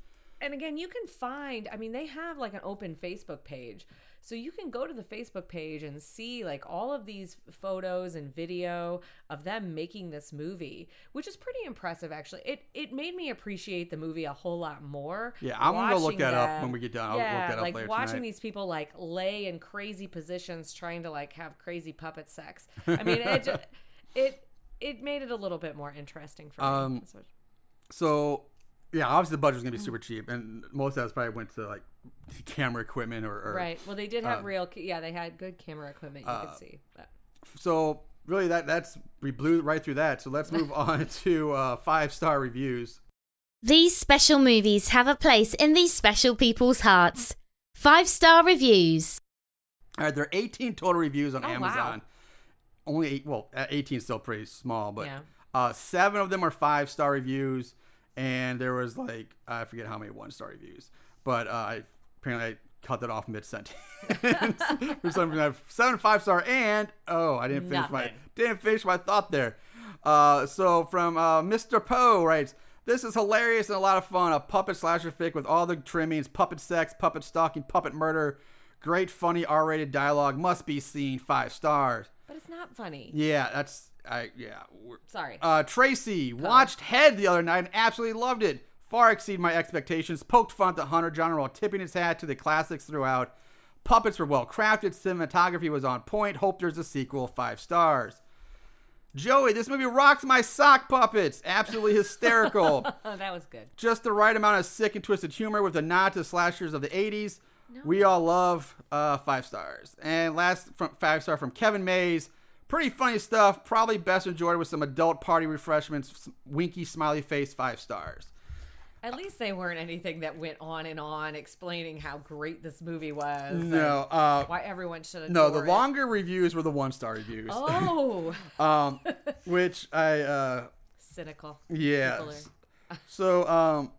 and again, you can find, I mean, they have like an open Facebook page. So you can go to the Facebook page and see like all of these photos and video of them making this movie, which is pretty impressive actually. It it made me appreciate the movie a whole lot more. Yeah, I'm gonna look that up when we get done. I'll look yeah, that up like watching tonight. these people like lay in crazy positions trying to like have crazy puppet sex. I mean, it just, it it made it a little bit more interesting for me. Um, So, yeah, obviously the budget was gonna be super cheap, and most of that probably went to like camera equipment or, or Right. Well, they did have um, real. Yeah, they had good camera equipment. You uh, could see. But. so really that that's we blew right through that. So let's move on to uh, five star reviews. These special movies have a place in these special people's hearts. Five star reviews. All right, there are 18 total reviews on Oh, wow. Amazon. Only eight, well, uh, 18 is still pretty small, but Yeah. uh, seven of them are five star reviews, and there was like I forget how many one star reviews, but uh, I apparently I cut that off mid sentence. For some reason, I have seven five star, and oh, I didn't finish my didn't finish my thought there. Uh, so from uh, Mr. Poe writes, "This is hilarious and a lot of fun. A puppet slasher fic with all the trimmings, puppet sex, puppet stalking, puppet murder. Great, funny R-rated dialogue. Must be seen. Five stars. But it's not funny. Yeah, that's I. Yeah. we're- Sorry. Uh, Tracy watched Head the other night and absolutely loved it. Far exceed my expectations. Poked fun at the Hunter genre while tipping his hat to the classics throughout. Puppets were well crafted. Cinematography was on point. Hope there's a sequel. Five stars. Joey, this movie rocks my sock puppets. Absolutely hysterical. oh, that was good. Just the right amount of sick and twisted humor with a nod to slashers of the 80s. We all love uh, five stars. And last from five star from Kevin Mays. Pretty funny stuff. Probably best enjoyed with some adult party refreshments. Winky smiley face. Five stars. At least they weren't anything that went on and on explaining how great this movie was. No. Uh, Why everyone should no. The it. longer reviews were the one star reviews. Oh, Um, which I uh, cynical. yeah. So um,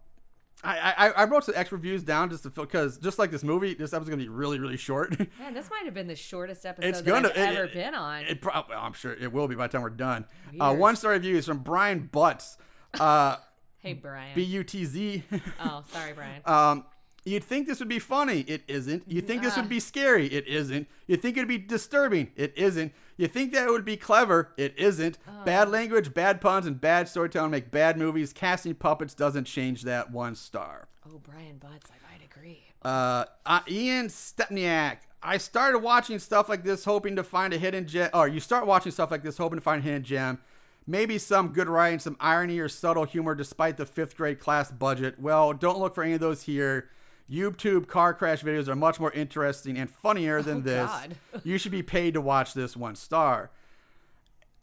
I, I I wrote some extra reviews down just to feel because just like this movie, this episode's gonna be really really short. Man, this might have been the shortest episode It's that gonna I've it- ever it- been on. It probably, I'm sure it will be by the time we're done. Uh, one star reviews from Brian Butts, uh, hey, Brian. B U T Z. oh, sorry, Brian. Um, you'd think this would be funny. It isn't. You think this would be scary. It isn't. You think it'd be disturbing. It isn't. You think that it would be clever. It isn't. Bad language, bad puns, and bad storytelling make bad movies. Casting puppets doesn't change that one star. oh, Brian Butts, I might agree. Uh, uh, Ian Stepniak. I started watching stuff like this hoping to find a hidden gem. Or you start watching stuff like this hoping to find a hidden gem. Maybe some good writing, some irony, or subtle humor despite the fifth grade class budget. Well, don't look for any of those here. YouTube car crash videos are much more interesting and funnier than Oh, this. You should be paid to watch this one star.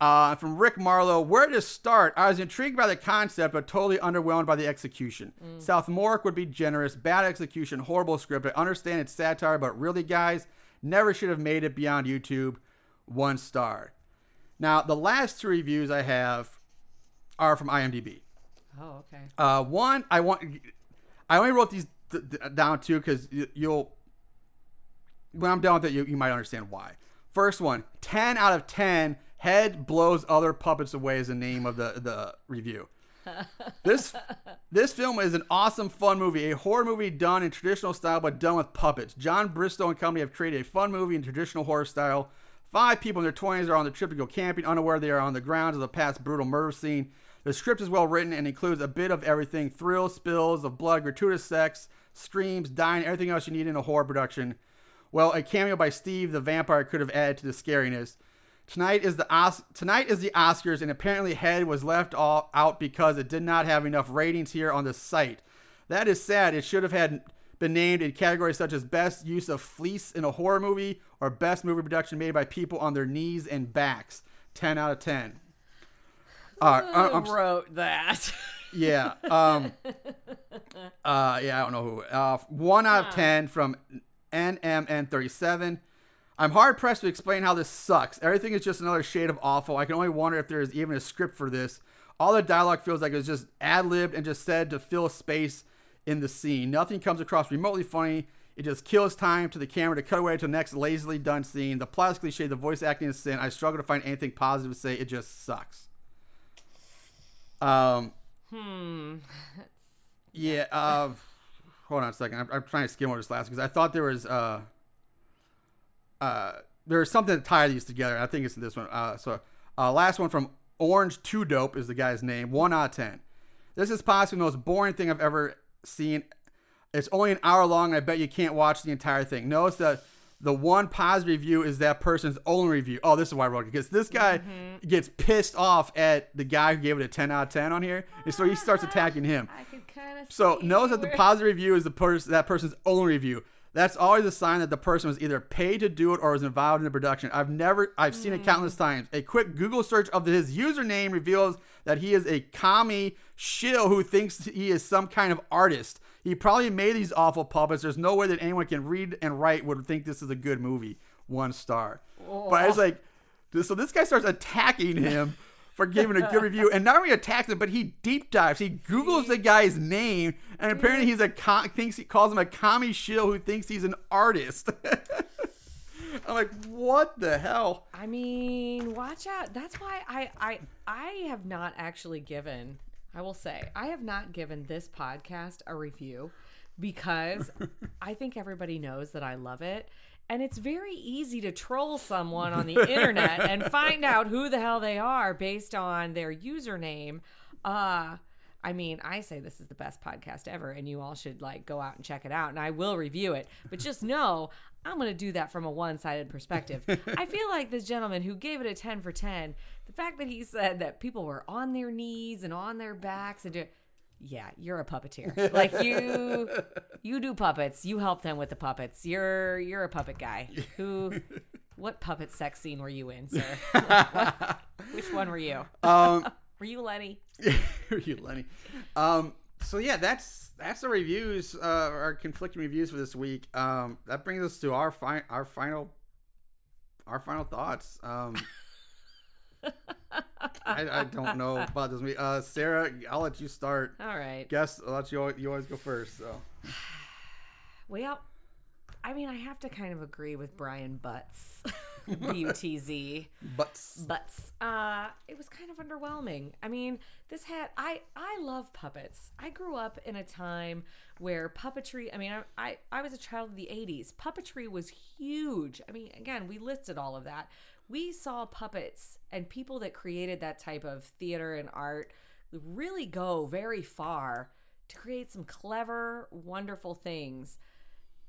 Uh, from Rick Marlowe, where to start? I was intrigued by the concept, but totally underwhelmed by the execution. South Morrick would be generous, bad execution, horrible script. I understand it's satire, but really, guys, never should have made it beyond YouTube. One star. Now, the last two reviews I have are from IMDb. Oh, okay. Uh, one, I want. I only wrote these d- down too because you'll. When I'm done with it, you, you might understand why. First one, 10 out of 10. Head blows other puppets away is the name of the the review. This this film is an awesome, fun movie, a horror movie done in traditional style but done with puppets. John Bristol and company have created a fun movie in traditional horror style. Five people in their 20s are on the trip to go camping, unaware they are on the grounds of the past brutal murder scene. The script is well written and includes a bit of everything thrills, spills of blood, gratuitous sex, screams, dying, everything else you need in a horror production. Well, a cameo by Steve the vampire could have added to the scariness. Tonight is the Os- tonight is the Oscars, and apparently Head was left all out because it did not have enough ratings here on the site. That is sad. It should have had been named in categories such as best use of fleece in a horror movie or best movie production made by people on their knees and backs. Ten out of ten. Uh, I- I'm- wrote that? yeah. Um. Uh. Yeah. I don't know who. Uh. One out of ten from NMN37. I'm hard pressed to explain how this sucks. Everything is just another shade of awful. I can only wonder if there is even a script for this. All the dialogue feels like it was just ad libbed and just said to fill space in the scene. Nothing comes across remotely funny. It just kills time to the camera to cut away to the next lazily done scene. The plot is cliche, the voice acting is sin. I struggle to find anything positive to say. It just sucks. Um. hmm. Yeah. Uh, hold on a second. I'm, I'm trying to skim over this last because I thought there was uh, uh, there was something to tie these together. I think it's this one. Uh, so uh, last one from Orange Two Dope is the guy's name. One out of ten. This is possibly the most boring thing I've ever seen. It's only an hour long, and I bet you can't watch the entire thing. Notice that the one positive review is that person's only review. Oh, this is why I wrote it because this guy mm-hmm. gets pissed off at the guy who gave it a 10 out of 10 on here, and so he starts attacking him. I could kind of. So notice that the positive review is the person that person's own review. That's always a sign that the person was either paid to do it or was involved in the production. I've never, I've seen it mm. countless times. A quick Google search of his username reveals that he is a commie shill who thinks he is some kind of artist. He probably made these awful puppets. There's no way that anyone can read and write would think this is a good movie. One star. But I was like, so this guy starts attacking him for giving a good review, and not only attacks him, but he deep dives. He Googles the guy's name, and apparently he's a com- thinks he calls him a commie shill who thinks he's an artist. I'm like, what the hell? I mean, watch out. That's why I I I have not actually given. I will say I have not given this podcast a review because I think everybody knows that I love it. And it's very easy to troll someone on the internet and find out who the hell they are based on their username. Uh I mean, I say this is the best podcast ever, and you all should like go out and check it out, and I will review it. But just know I'm going to do that from a one sided perspective. I feel like this gentleman who gave it a 10 for 10, the fact that he said that people were on their knees and on their backs and do, yeah, you're a puppeteer. Like you, you do puppets. You help them with the puppets. You're you're a puppet guy. Who, what puppet sex scene were you in, sir? Which one were you? Um, Were you Lenny? Are you Lenny. Um, so yeah, that's that's the reviews, uh, our conflicting reviews for this week. Um, that brings us to our fi- our final our final thoughts. Um, I, I don't know about this movie. Uh, Sarah, I'll let you start. All right. Guess I'll let you you always go first. So Well, I mean, I have to kind of agree with Brian Butts, B U T Z. but Butts. Uh, it was kind of underwhelming. I mean, this had I I love puppets. I grew up in a time where puppetry. I mean, I I, I was a child of the '80s. Puppetry was huge. I mean, again, we listed all of that. We saw puppets and people that created that type of theater and art really go very far to create some clever, wonderful things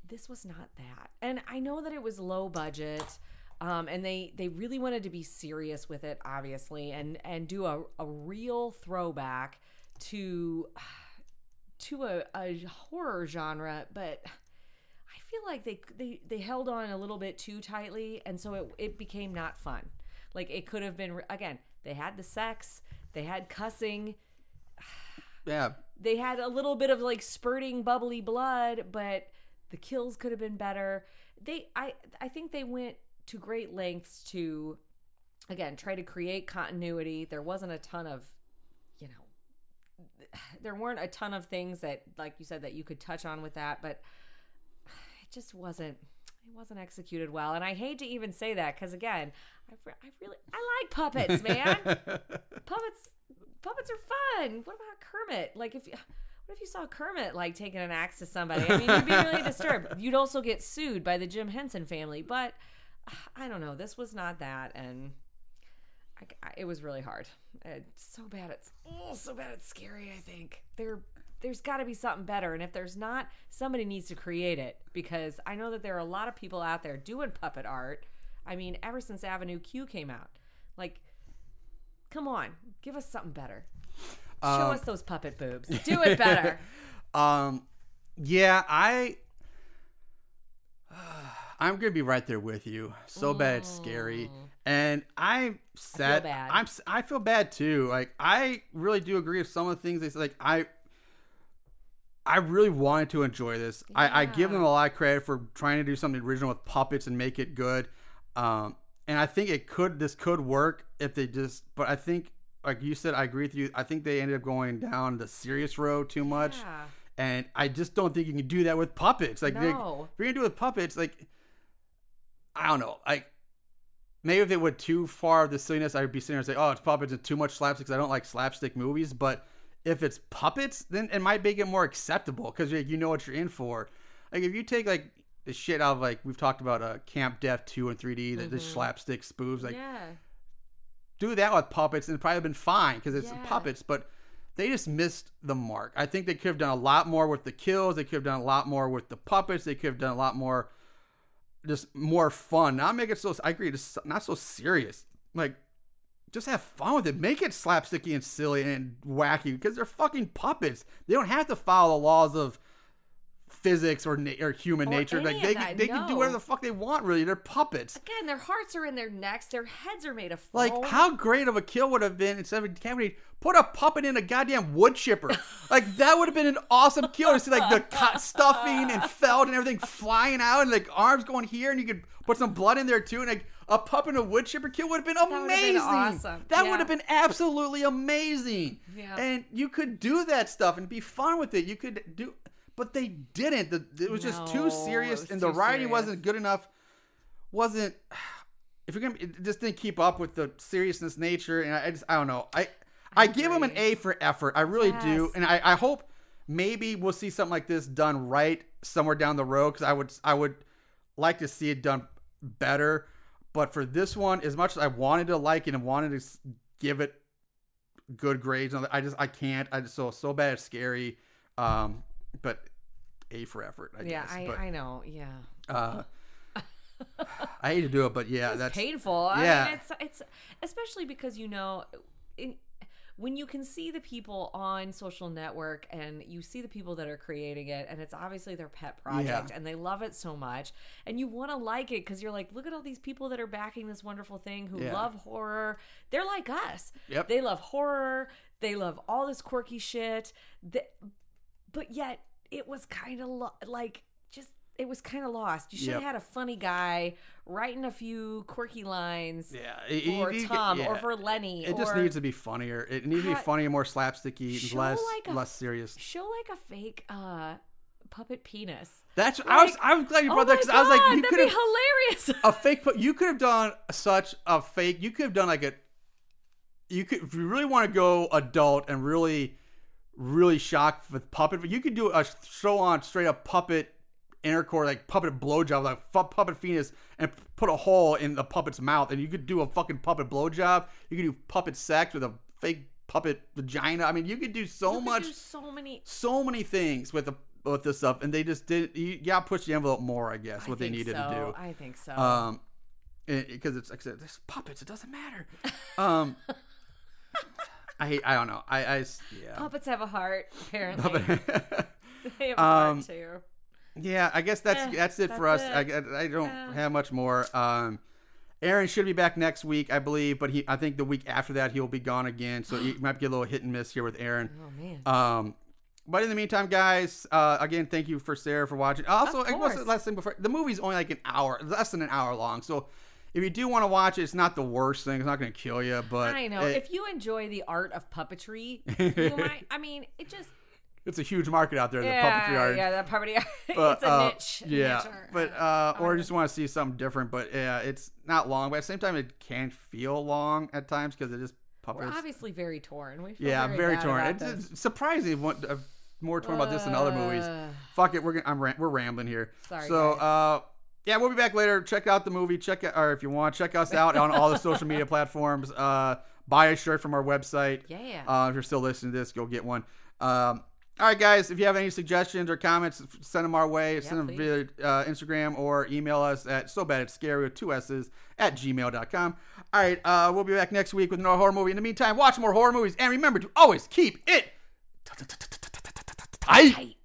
this was not that. And I know that it was low budget. Um, and they, they really wanted to be serious with it, obviously, and, and do a, a real throwback to to a, a horror genre, but I feel like they, they they held on a little bit too tightly, and so it, it became not fun. Like it could have been again. They had the sex, they had cussing, yeah, they had a little bit of like spurting bubbly blood but the kills could have been better they i i think they went to great lengths to again try to create continuity there wasn't a ton of you know there weren't a ton of things that like you said that you could touch on with that but it just wasn't it wasn't executed well and i hate to even say that because again I, re- I really i like puppets man puppets puppets are fun. What about Kermit? Like if you what if you saw Kermit like taking an axe to somebody? I mean, you'd be really disturbed. You'd also get sued by the Jim Henson family. But I don't know. This was not that, and I, I- it was really hard. It's so bad. It's oh, so bad. It's scary. I think there. There's got to be something better, and if there's not, somebody needs to create it because I know that there are a lot of people out there doing puppet art. I mean, ever since Avenue Q came out, like Come on, give us something better. Show us those puppet boobs. Do it better. Um, yeah, I, I'm gonna be right there with you. So bad, it's scary, and I said, bad. I'm, I feel bad too. Like I really do agree with some of the things they said. Like I, I really wanted to enjoy this. I, I give them a lot of credit for trying to do something original with puppets and make it good. Um, and I think it could, this could work if they just. But I think, like you said, I agree with you. I think they ended up going down the serious road too much. Yeah. And I just don't think you can do that with puppets. Like, they- No. if you're gonna do it with puppets, like, I don't know. Like, maybe if they went too far of the silliness, I'd be sitting there and say, "Oh, it's puppets and too much slapstick." 'cause I don't like slapstick movies. But if it's puppets, then it might make it more acceptable because you know what you're in for. Like, if you take like the shit out of like we've talked about uh, Camp Death two and 3D, the, the slapstick spoofs, like yeah. do that with puppets and it'd probably been fine because it's Yeah. puppets, but they just missed the mark. I think they could have done a lot more with the kills. They could have done a lot more with the puppets. They could have done a lot more, just more fun. Not make it so. I agree, just not so serious. Like, just have fun with it. Make it slapsticky and silly and wacky because they're fucking puppets. They don't have to follow the laws of physics or na- or human Or nature. Like they that, they can do whatever the fuck they want. Really, they're puppets. Again, their hearts are in their necks. Their heads are made of foam. Like, how great of a kill would have been instead of decapitating, put a puppet in a goddamn wood chipper. like, that would have been an awesome kill to see, like, the cut stuffing and felt and everything flying out and, like, arms going here and you could put some blood in there, too. And, like, a puppet in a wood chipper kill would have been would have been amazing. awesome. That Yeah. would have been absolutely amazing. Yeah. And you could do that stuff and be fun with it. You could do, but they didn't. The, it was just too serious and the writing serious. wasn't good enough. Wasn't if you're gonna it just didn't keep up with the seriousness nature and I, I just I don't know I I give him an. A for effort I really do and I, I hope maybe we'll see something like this done right somewhere down the road because I would I would like to see it done better but for this one as much as I wanted to like it and wanted to give it good grades I just I can't I just so so bad it's scary um but A for effort I yeah, guess I, but I know. Yeah. uh, I hate to do it, but yeah, It's that's painful. I yeah. mean, it's it's especially because you know, in, when you can see the people on social network and you see the people that are creating it and it's obviously their pet project Yeah. and they love it so much and you want to like it because you're like look at all these people that are backing this wonderful thing who Yeah. love horror they're like us Yep. they love horror they love all this quirky shit Th- but yet it was kind of lo- like just it was kind of lost you should have Yep. had a funny guy writing a few quirky lines Yeah, it- for you- you- Tom or for Lenny. It just or needs to be funnier. It needs to be funnier, more slapsticky, show less like a less serious. Show like a fake uh, puppet penis. That's I was like- I'm glad you Oh brought that my because I was like you that'd could be have hilarious. a fake pu- you could have done such a fake you could have done like a you could if you really want to go adult and really really shocked with puppet you could do a show on straight up puppet intercourse like puppet blowjob like fu- puppet penis and put a hole in the puppet's mouth and you could do a fucking puppet blowjob you could do puppet sex with a fake puppet vagina i mean you could do so You much do so many. so many things with the with this stuff and they just did you gotta push the envelope more i guess I what they needed so. to do I think so. um because it's like I said, there's puppets it doesn't matter um i hate i don't know I yeah Puppets have a heart. Apparently, they have a Um, heart too. yeah i guess that's Eh, that's it for us I, it. I I don't Eh. have much more um Aaron should be back next week, I believe, but he I think the week after that he'll be gone again. So you might get a little hit and miss here with Aaron. Oh man. Um, but in the meantime, guys, uh, again, thank you for Sarah for watching. Also, I the last thing before the movie's only like an hour, less than an hour long. So if you do want to watch it, it's not the worst thing. It's not going to kill you, but I know. it- if you enjoy the art of puppetry, you might. I mean, it just. it's a huge market out there, the puppetry art. yeah, that puppetry art. But, it's a uh, niche. Yeah, niche but uh, or just want to see something different. But yeah, it's not long. But at the same time, it can feel long at times because it is We're puppets. obviously very torn. We feel Yeah, very, very, torn. It's, it's surprising what uh, more torn about this than other movies. Uh, Fuck it, we're gonna, I'm ram- we're rambling here. Sorry, So, guys. uh, yeah, we'll be back later. Check out the movie. Check out, or if you want, check us out on all the social media platforms. Uh, buy a shirt from our website. Yeah. Uh, if you're still listening to this, go get one. Um, all right, guys. If you have any suggestions or comments, send them our way. send them please. via uh, Instagram or email us at so bad it's scary with two s's at gmail.com. All right, uh, we'll be back next week with another horror movie. In the meantime, watch more horror movies and remember to always keep it. Tight.